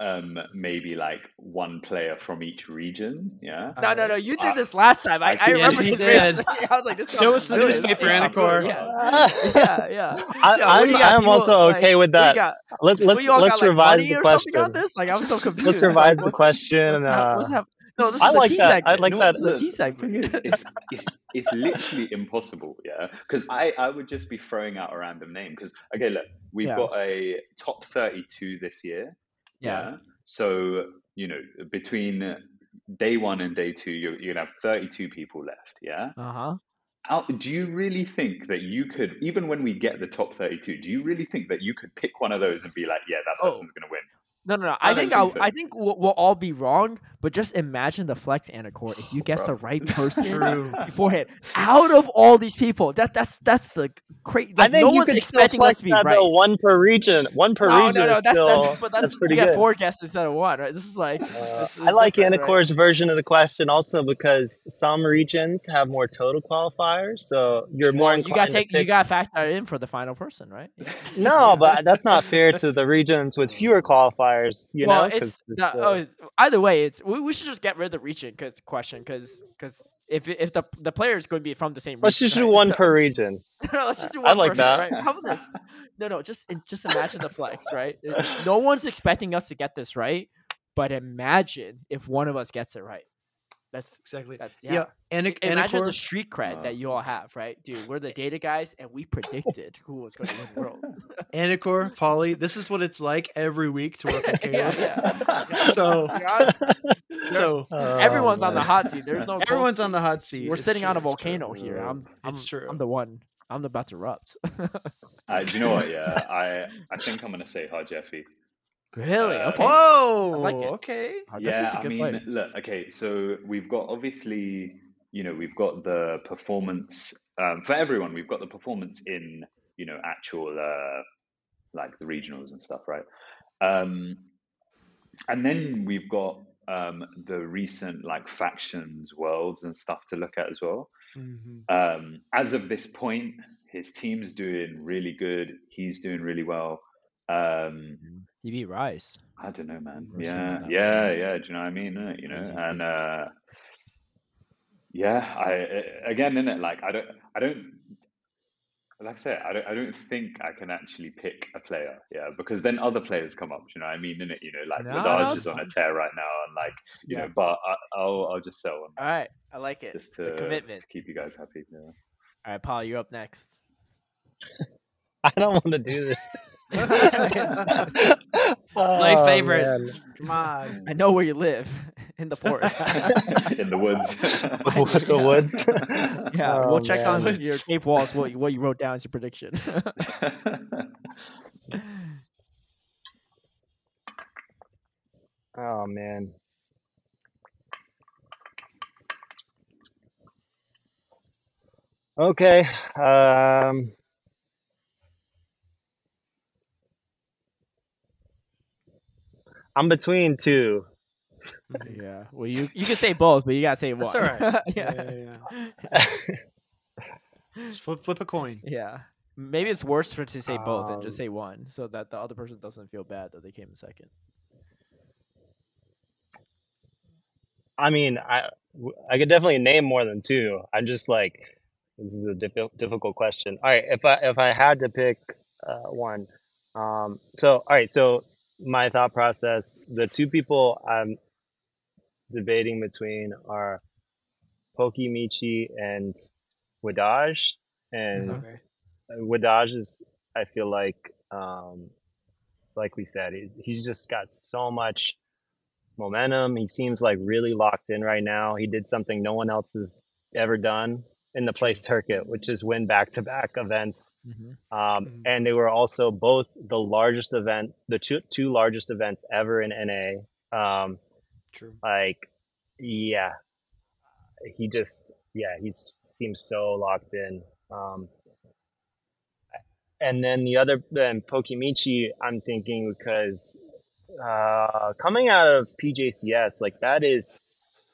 um maybe like one player from each region, yeah. No, no, no. You did I- this last time. I, I I remember you his did. [laughs] [laughs] I was like, this Show sounds us the good. newspaper, This sounds Anicor. good. Yeah, [laughs] yeah, yeah. I, Yeah, what do you I'm, got? I'm People, also like, okay with What do you that. got? Let's let's you all let's got, like, revise money the or on question. this? Like, I'm so confused. Let's revise like, the what's- question. What's, hap- Uh, what's hap- No, this I is the like T that. I segment. like No, that. This is the The T-segment. is, it's, it's, it's literally impossible, yeah? Because I, I would just be throwing out a random name. Because, okay, look, we've Yeah. got a top 32 this year, yeah. So, you know, between day one and day two, you're, you're going to have 32 people left, yeah? Uh huh. Out, do you really think that you could, even when we get the top 32, do you really think that you could pick one of those and be like, yeah, that Oh. person's going to win? No, no, no. I I, think think I'll, so. I think we'll, we'll all be wrong, but just imagine the flex Anicor if you guess the right [laughs] person beforehand. Out of all these people, that that's that's the crazy. I think no you one's could expecting us to be right. though, one per region. One per no, region. no, no. is That's still, that's but that's, pretty you get good. four guesses instead of one, right? This is like Uh, this is I like different, right? Version of the question also because some regions have more total qualifiers, so you're more Well, you gotta to take you gotta factor that in for the final person, right? Yeah. No, but that's not fair to the regions with fewer qualifiers. You well, know, 'cause it's, the, uh, oh, either way. It's we, we should just get rid of the region because question because because if if the the player is going to be from the same let's region, just do right? one So- per region. no, [laughs] let's just do one. I like person, that. right? How about this? [laughs] No, no, just just imagine the flex, right? No one's expecting us to get this right, but imagine if one of us gets it right. That's Exactly. that's Yeah. yeah. And Imagine the street cred that you all have, right, dude? We're the data guys, and we predicted who was going to win the world. [laughs] Anicor, Polly. This is what it's like every week to work with [laughs] Yeah, Caleb. yeah. So, You're so Oh, everyone's on the hot seat. There's no everyone's seat. on the hot seat. We're It's sitting on a true, true. volcano here. I'm, I'm, It's true. I'm the one. I'm about to erupt. [laughs] Uh, do you know what? Yeah, I, I think I'm going to say hi, Jeffy. Really? Uh, Okay. Whoa. like it. okay. Oh, Yeah, Jeffrey's a I good mean, player. look, okay, so we've got obviously, you know, we've got the performance um, for everyone. We've got the performance in, you know, actual uh, like the regionals and stuff, right? Um, and then we've got um, the recent like factions, worlds, and stuff to look at as well. Mhm. Um, as of this point, his team's doing really good. He's doing really well. Um, He beat Rice. I don't know, man. We're Yeah, that yeah, one. yeah. Do you know what I mean? Uh, You know, Crazy and uh, yeah, I uh, again in it, like I don't, I don't, like I said, I don't, I don't think I can actually pick a player, yeah, because then other players come up. You know what I mean? In it, you know, like No, Wadaj is on a tear right now, and like you Yeah. know, but I, I'll, I'll just sell one All right. I like it. just the to, commitment. to keep you guys happy. Yeah. All right, Paul, you're up next. [laughs] I don't want to do this. Play Oh, favorites. Come on. I know where you live in the forest. [laughs] in the woods. The [laughs] the woods. [laughs] yeah, Oh, we'll check on your cave walls. What you, what you wrote down as your prediction. Oh man. Okay. Um I'm between two. yeah. Well, you you can say both, but you gotta say one. That's all right. [laughs] yeah. Yeah, yeah, yeah. [laughs] Just flip, flip a coin. Yeah. Maybe it's worse for to say both and just Um, say one, so that the other person doesn't feel bad that they came in second. I mean, I I could definitely name more than two. I'm just like this is a diffi- difficult question. All right, if I if I had to pick uh, one, um, so all right, so my thought process, the two people I'm debating between are Pokimichi and Wadaj, and Okay. Wadaj is I feel like um, like we said, he, he's just got so much momentum. He seems like really locked in right now. He did something no one else has ever done in the play circuit, which is win back to back events. Mm-hmm. Um, Mhm. and they were also both the largest event, the two, two largest events ever in NA. Um, True. like, yeah, he just, yeah, he seems so locked in. Um, and then the other, then Pokimichi, I'm thinking because uh, coming out of PJCS, like that is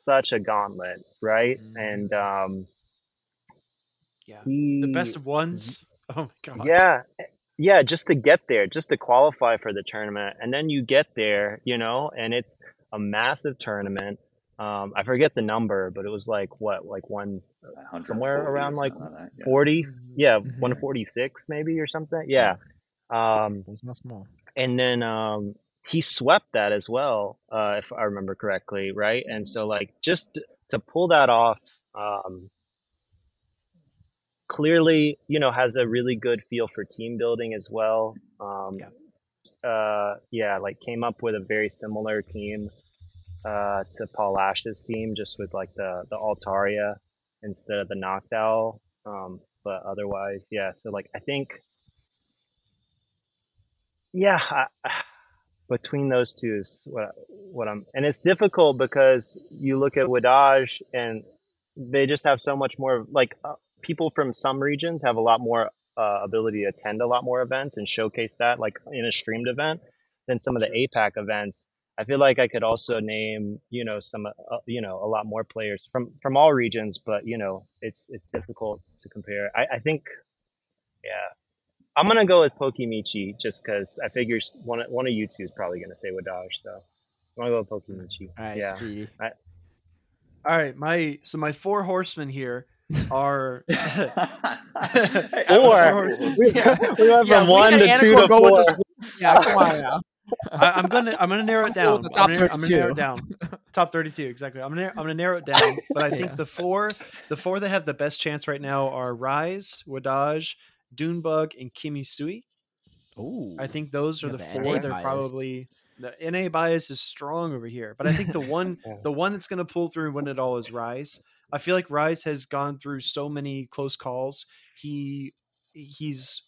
such a gauntlet, right? Mhm. And um, Yeah. he, The best of ones. [laughs] Oh my god. yeah, yeah, just to get there, just to qualify for the tournament, and then you get there, you know, and it's a massive tournament. Um, I forget the number, but it was like what, like one Somewhere around, like, something that, yeah. 40, Mhm. yeah, Mhm. 146 maybe or something. Yeah. Um, It's not small. and then um, he swept that as well, uh, if I remember correctly, right? And so like just to pull that off, um, clearly, you know, has a really good feel for team building as well. Um, Yeah. uh, yeah, like came up with a very similar team uh, to Paul Ash's team, just with like the the Altaria instead of the Noctowl. Um, but otherwise, yeah. So like, I think, yeah, I, [sighs] between those two is what what I'm, and it's difficult because you look at Wadaj and they just have so much more like uh, people from some regions have a lot more uh, ability to attend a lot more events and showcase that like in a streamed event than some of the APAC events. I feel like I could also name, you know, some, uh, you know, a lot more players from from all regions, but you know, it's it's difficult to compare. I, I think, yeah, I'm gonna go with Pokimichi just because I figure one one of you two is probably gonna say Wadaj, so I'm gonna go with Pokimichi. All right, yeah, Speedy. All right, my so my four horsemen here are Hey, [laughs] Four. We, Yeah. we went Yeah, from we one had to two to four. the Yeah, come on now. [laughs] I, I'm gonna I'm gonna narrow it down. with I'm top gonna, I'm gonna narrow 32. it down. Top 32 exactly. I'm gonna I'm gonna narrow it [laughs] down. But I think Yeah. the four the four that have the best chance right now are Rise, Wadaj, Dunebug, and Kimisui. Ooh. I think those are Yeah, the the four. NA They're bias. probably the NA bias is strong over here. But I think the one Yeah. the one that's gonna pull through and win it all is Rise. I feel like Rise has gone through so many close calls. He he's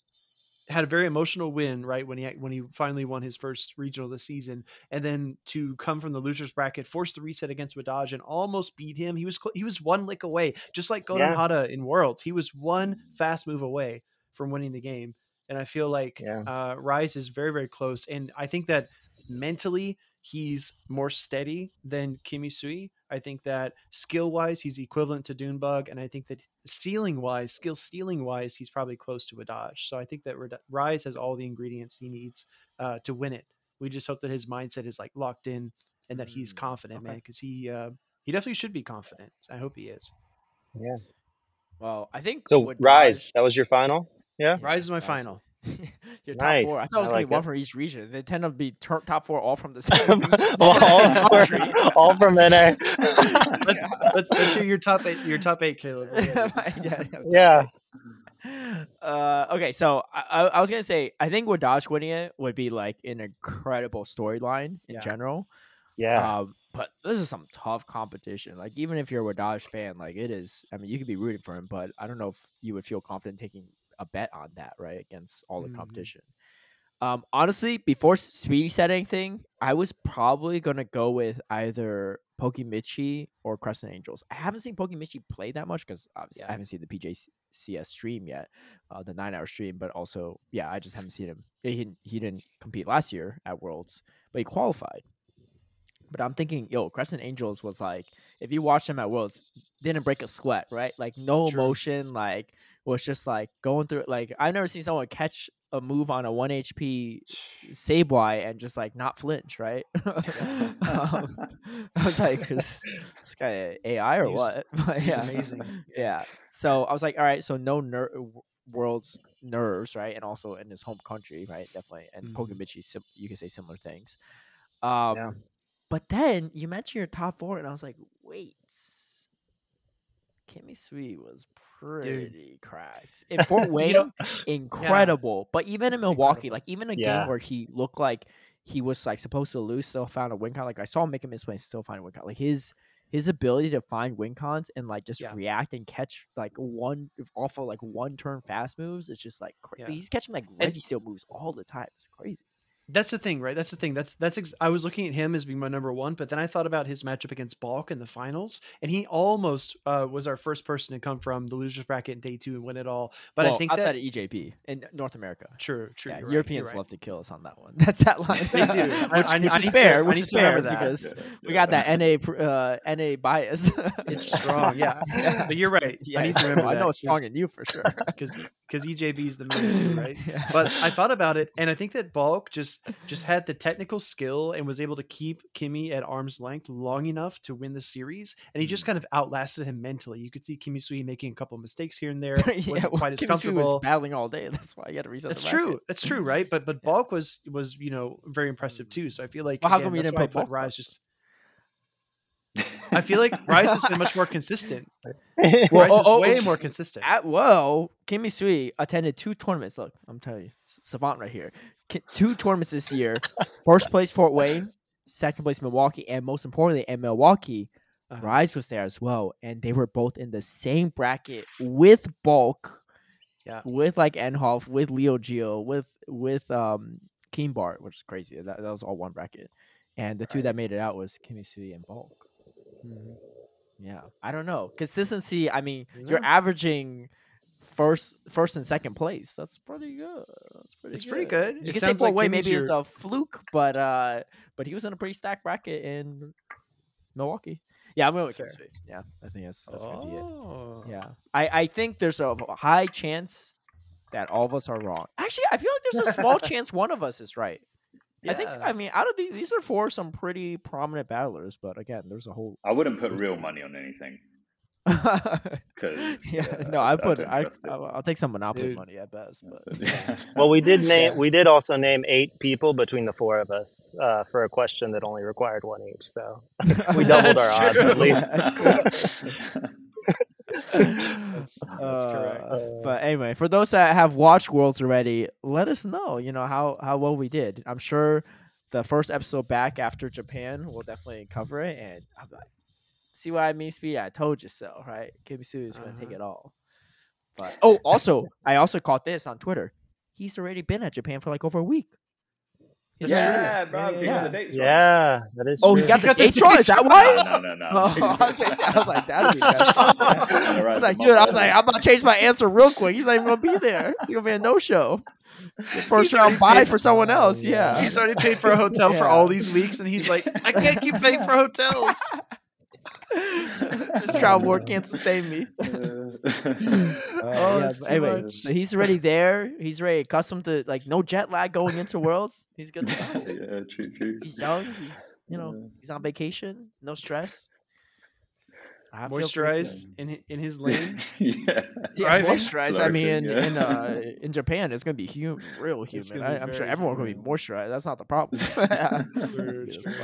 had a very emotional win right when he when he finally won his first regional this season, and then to come from the losers bracket, force the reset against Wadaj, and almost beat him. He was cl- he was one lick away, just like Godon Yeah. Hada in Worlds. He was one fast move away from winning the game, and I feel like Yeah. uh, Rise is very very close, and I think that mentally he's more steady than Kimisui. I think that skill wise he's equivalent to Dunebug, and I think that ceiling wise, skill ceiling wise, he's probably close to Wadaj. So I think that Rise has all the ingredients he needs uh, to win it. We just hope that his mindset is like locked in and that he's Mm, confident, man, because he uh, he definitely should be confident. I hope he is. Yeah. Well, I think So what Rise, that was your final. Yeah. Rise is my Rise. final. [laughs] Your top four. I thought it was I gonna be like one from each region. They tend to be tur top four all from the [laughs] same [laughs] region. all, all, for- all from NA. Let's, let's let's hear your top eight. Your top eight, Caleb. Yeah, yeah. Uh, okay, so I, I, I was gonna say I think Wadaj winning it would be like an incredible storyline in Yeah. general. Yeah. Um, but this is some tough competition. Like even if you're a Wadaj fan, like it is. I mean, you could be rooting for him, but I don't know if you would feel confident taking a bet on that, right, against all the Mhm. competition. Um, honestly, before Speedy said anything, I was probably gonna go with either Pokimichi or Crescent Angels. I haven't seen Pokimichi play that much because obviously Yeah. I haven't seen the PJCS stream yet, uh, the nine-hour stream. But also, yeah, I just haven't seen him. He didn't- he didn't compete last year at Worlds, but he qualified. But I'm thinking, yo, Crescent Angels was like, if you watch him at Worlds, didn't break a sweat, right? Like no emotion, like was just like going through it. Like I've never seen someone catch a move on a one HP Sableye and just like not flinch, right? [laughs] um, [laughs] I was like, is this guy AI or He's- what? [laughs] But He's yeah. amazing. Yeah. So I was like, all right, so no ner- world's nerves, right? And also in his home country, right? Definitely. And Mhm. Pokemichi, sim- you can say similar things. Um, Yeah. But then you mentioned your top four, and I was like, wait, Kimmy Sweet was pretty cracked in Fort [laughs] You Wayne. know- incredible. But even in Milwaukee, Incredible. like even a Yeah. game where he looked like he was like supposed to lose, still found a win con. Like I saw him make a misplay, and still find a win con. Like his his ability to find win cons and like just Yeah. react and catch like one off of like one turn fast moves. It's just like crazy. Yeah. he's catching like Registeel moves all the time. It's crazy. That's the thing, right? That's the thing. That's that's. Ex- I was looking at him as being my number one, but then I thought about his matchup against Balk in the finals, and he almost uh, was our first person to come from the losers bracket in day two and win it all. But Well, I think outside that of EJP in North America. true, true. Yeah, right, Europeans right. love to kill us on that one. [laughs] That's that line. They do. [laughs] which, I- I- which I is need to- fair. I which is fair that. because Yeah, we yeah. got that NA uh, NA bias. [laughs] It's strong, yeah. Yeah. But you're right. Yeah, I need to remember I know it's strong in you for sure. because because EJB is the main two, right? Yeah. But I thought about it, and I think that Bulk just just just had the technical skill and was able to keep Kimmy at arm's length long enough to win the series, and he just Mm. kind of outlasted him mentally. You could see Kimmy Sui making a couple of mistakes here and there, [laughs] yeah, wasn't well, quite as Kim Soo comfortable. was battling all day. [laughs] That's why you had to reset. That's the true. bracket. That's true, [laughs] right? But but Yeah. Balk was was you know very impressive too. So I feel like Well, how again, come you that's didn't why put put Balk? Rise just. I feel like Rise has been much more consistent. Well, Rise oh, is oh, way oh, more consistent. At well, Kimmy Sui attended two tournaments. Look, I'm telling you, s- savant right here. Two tournaments this year. First place Fort Wayne, second place Milwaukee, and most importantly, in Milwaukee, Uh-huh. Rise was there as well, and they were both in the same bracket with Bulk, Yeah. with like Enhoff, with Leo Geo, with with um Keen Bart, which is crazy. That, that was all one bracket, and the two that made it out was Kimmy Sui and Bulk. Mhm. Yeah, I don't know consistency. I mean, you're averaging first, first and second place. That's pretty good. That's pretty. It's good. pretty good. You It can say sounds Fort like Wayne Kimmy's maybe it's a fluke, but uh, but he was in a pretty stacked bracket in Milwaukee. Yeah, I'm going with Fair. Kim Sui. Yeah, I think that's that's gonna be it. Oh. Yeah, I I think there's a high chance that all of us are wrong. Actually, I feel like there's a small [laughs] chance one of us is right. I think. I mean, out of these, these are four some pretty prominent battlers, but again, there's a whole. I wouldn't put real money on anything [laughs] yeah, because no, I put I, trust it. I'll, I'll take some monopoly Dude. money at best, but [laughs] [laughs] Well, we did name. Yeah. We did also name eight people between the four of us uh, for a question that only required one each. So we doubled That's our odds at least. That's, that's correct. Uh, but anyway, for those that have watched Worlds already, let us know. You know how how well we did. I'm sure the first episode back after Japan will definitely cover it, and I'm like, see what I mean, Speedy? I told you so, right? Kimisu is gonna take Uh-huh. it all. But [laughs] oh, also, I also caught this on Twitter. He's already been at Japan for like over a week. He's- yeah, bro. Yeah, yeah. the dates right. Yeah, that is. Oh, he true. got the got the dates wrong. Is that dates why? No, no, no, no. [laughs] Oh, I was gonna say, I was like, that'd be. [laughs] I I was like, dude, I was like, I'm gonna change my answer real quick. He's not even gonna be there. He's gonna be a no show. First round already bye for someone Oh, else. yeah. Yeah. He's already paid for a hotel for all these weeks, and he's like, I can't keep paying for hotels. [laughs] this [laughs] travel board can't sustain me. [laughs] Oh, yeah, it's too anyway, much. so he's already there. He's already accustomed to like no jet lag going into worlds. He's good to go. yeah, true, true. He's young. He's you know Yeah. he's on vacation. No stress. I Moisturized in in his lane. yeah. Yeah, moisturized. I mean, Flourishing, in uh, in Japan, it's gonna be hum- real It's humid. I, I'm sure very everyone's gonna be moisturized. That's not the problem. True, Yes, true.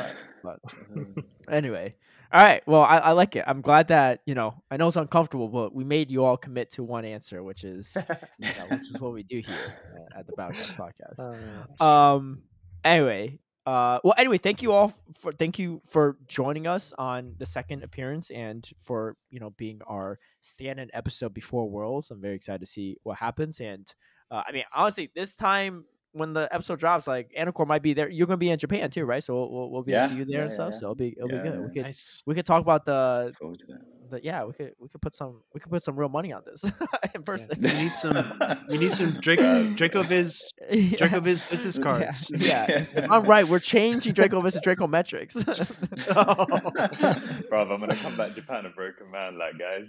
but- but anyway, all right. Well, I, I like it. I'm glad that you know. I know it's uncomfortable, but we made you all commit to one answer, which is [laughs] you know, which is what we do here at the Battle Catz podcast. Uh, Um. Anyway. Uh. Well. Anyway. Thank you all for thank you for joining us on the second appearance and for you know being our stand-in episode before Worlds. I'm very excited to see what happens. And uh, I mean, honestly, this time when the episode drops, like Anicor might be there. You're gonna be in Japan too, right? So we'll we'll, we'll be able to Yeah, see you there yeah, and stuff. yeah. So it'll be it'll Yeah, be good. yeah. We could Nice. we could talk about the Forward to that. yeah we could we could put some we could put some real money on this [laughs] in person. We need some. We need some [laughs] Drake, Dracoviz [laughs] Yeah. Dracoviz business cards. Yeah. yeah. If I'm right. We're changing Draco versus Draco metrics. Bro, I'm gonna come back to Japan a broken man, like guys.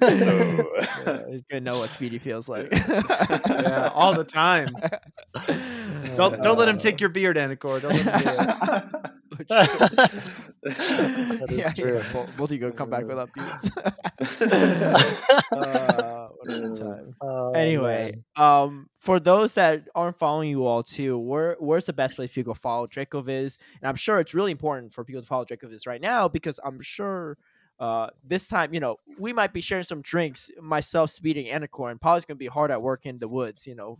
Yeah, he's gonna know what Speedy feels like. yeah, all the time. Don't don't let him uh. take your beard, Anicor. Don't let him do it. [laughs] [laughs] that [laughs] is yeah, true. yeah. Both, you gonna come back without beards. uh, what a good time. Oh, Anyway, man. um, for those that aren't following you all too, where where's the best place for you to go follow Dracoviz? And I'm sure it's really important for people to follow Dracoviz right now because I'm sure uh this time, you know, we might be sharing some drinks, myself speeding and Polly's gonna be hard at work in the woods, you know,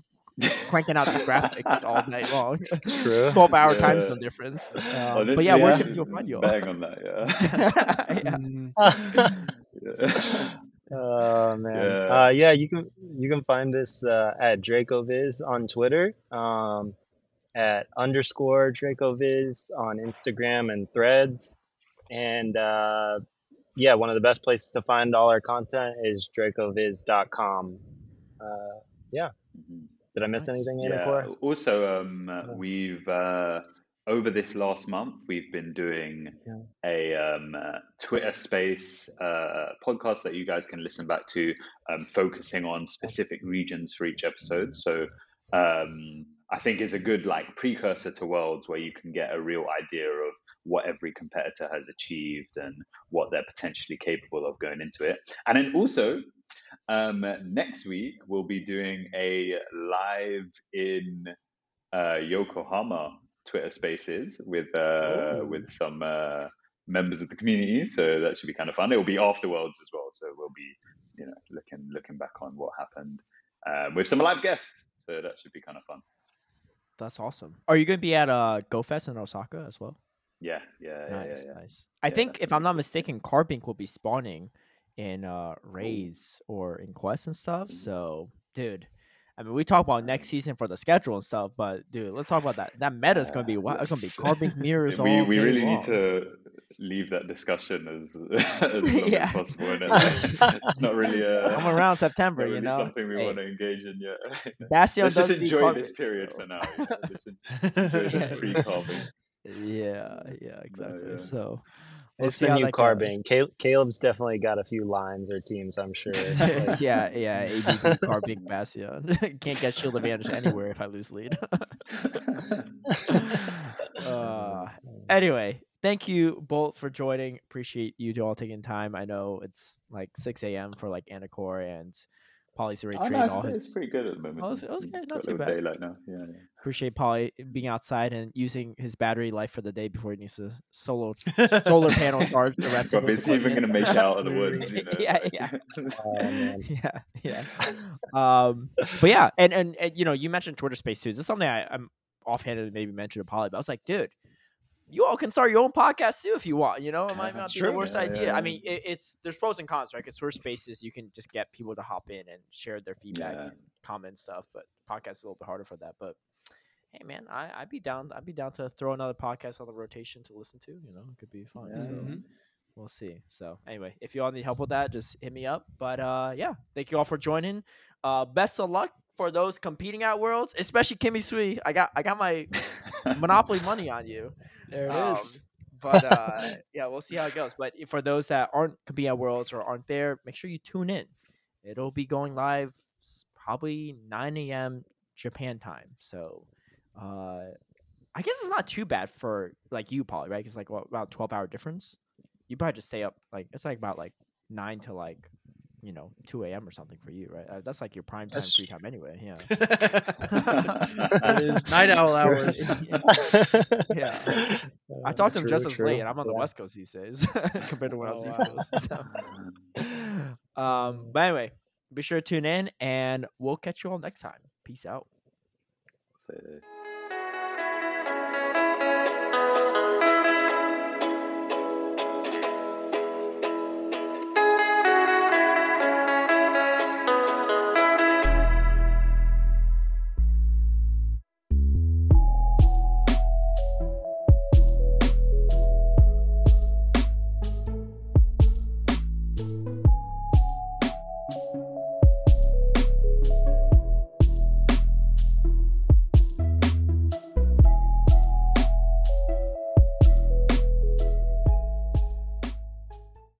cranking out these graphics [laughs] all night long. True. 12 hour time Yeah. zone difference. Um, Honestly, but yeah, where I'm can people find you? Bang on that, yeah. [laughs] [laughs] yeah. Oh man. Yeah. Uh, yeah, you can you can find us uh, at DracoViz on Twitter, um, at underscore DracoViz on Instagram and Threads, and uh, yeah, one of the best places to find all our content is DracoViz.com. Uh, Mhm. Did I miss Nice. anything, Yeah. Anicor? Also, um, Yeah. we've uh, over this last month we've been doing Yeah. a um, uh, Twitter Space uh, podcast that you guys can listen back to, um, focusing on specific regions for each episode. So um, I think is a good like precursor to Worlds where you can get a real idea of what every competitor has achieved and what they're potentially capable of going into it. And then also um, next week we'll be doing a live in uh, Yokohama Twitter Spaces with uh, with some uh, members of the community. So that should be kind of fun. It will be afterwards as well. So we'll be you know looking looking back on what happened um, with some live guests. So that should be kind of fun. That's awesome. Are you going to be at uh GoFest in Osaka as well? Yeah, yeah, yeah, nice, yeah, yeah. nice. I Yeah, think if I'm not mistaken, Carbink will be spawning in uh raids or in quests and stuff. Mhm. So, dude, I mean, we talk about next season for the schedule and stuff, but dude, let's talk about that. That meta is gonna be Uh, wild. It's gonna be yes. Mirrors [laughs] we all we really long. need to leave that discussion as [laughs] [laughs] as Yeah. as possible. And it's not really a Come around September, not you know. something we Hey, want to engage in yet. Bastion Let's does just enjoy this period so- for now. You know? Enjoy this pre-carving. Yeah, yeah, exactly. yeah. So we'll It's the new carbine. Caleb's definitely got a few lines or teams, I'm sure. [laughs] Like, yeah, yeah, ABB [laughs] Carbink Bastion. [laughs] Can't get shield advantage anywhere if I lose lead. uh, anyway, thank you both for joining. Appreciate you all taking time. I know it's like 6 a.m. for like Anicor and Polly's already oh, trained no, it's, all it's his. pretty good at the moment. Oh, it's- okay, not got too bad. Daylight now. Yeah, yeah. Appreciate Polly being outside and using his battery life for the day before he needs to solo [laughs] solar panel charge the rest of his it's even going to make it out of the woods, you [laughs] know. Yeah, yeah. [laughs] oh, man. yeah, yeah. Um, but yeah, and, and and you know, you mentioned Twitter Space too. This is something I, I'm offhanded maybe mentioned to Polly, but I was like, dude, you all can start your own podcast too if you want. You know, it might not That's be the worst Yeah, idea. yeah, I mean, it, it's there's pros and cons, right? Because Twitter Spaces, you can just get people to hop in and share their feedback Yeah. and comment stuff, but podcast is a little bit harder for that. But hey, man, I I'd be down. I'd be down to throw another podcast on the rotation to listen to. You know, it could be fun. So Mhm. we'll see. So anyway, if you all need help with that, just hit me up. But uh yeah, thank you all for joining. Uh best of luck for those competing at Worlds, especially Kimmy Sui. I got I got my [laughs] Monopoly money on you. There it Um, is. But uh [laughs] yeah, we'll see how it goes. But for those that aren't competing at Worlds or aren't there, make sure you tune in. It'll be going live probably 9 a.m. Japan time. So uh I guess it's not too bad for like you, Polly, right? Because like what, about twelve hour difference. You probably just stay up like it's like about like nine to like you know two a.m. or something for you, right? Uh, that's like your prime time That's free time anyway. Yeah. [laughs] that is [laughs] night owl hours. [laughs] Yeah. I Uh, talked to him just as true. late, and I'm on the West Coast these days compared to when I was Oh, East. Coast. So. um, but anyway, be sure to tune in, and we'll catch you all next time. Peace out.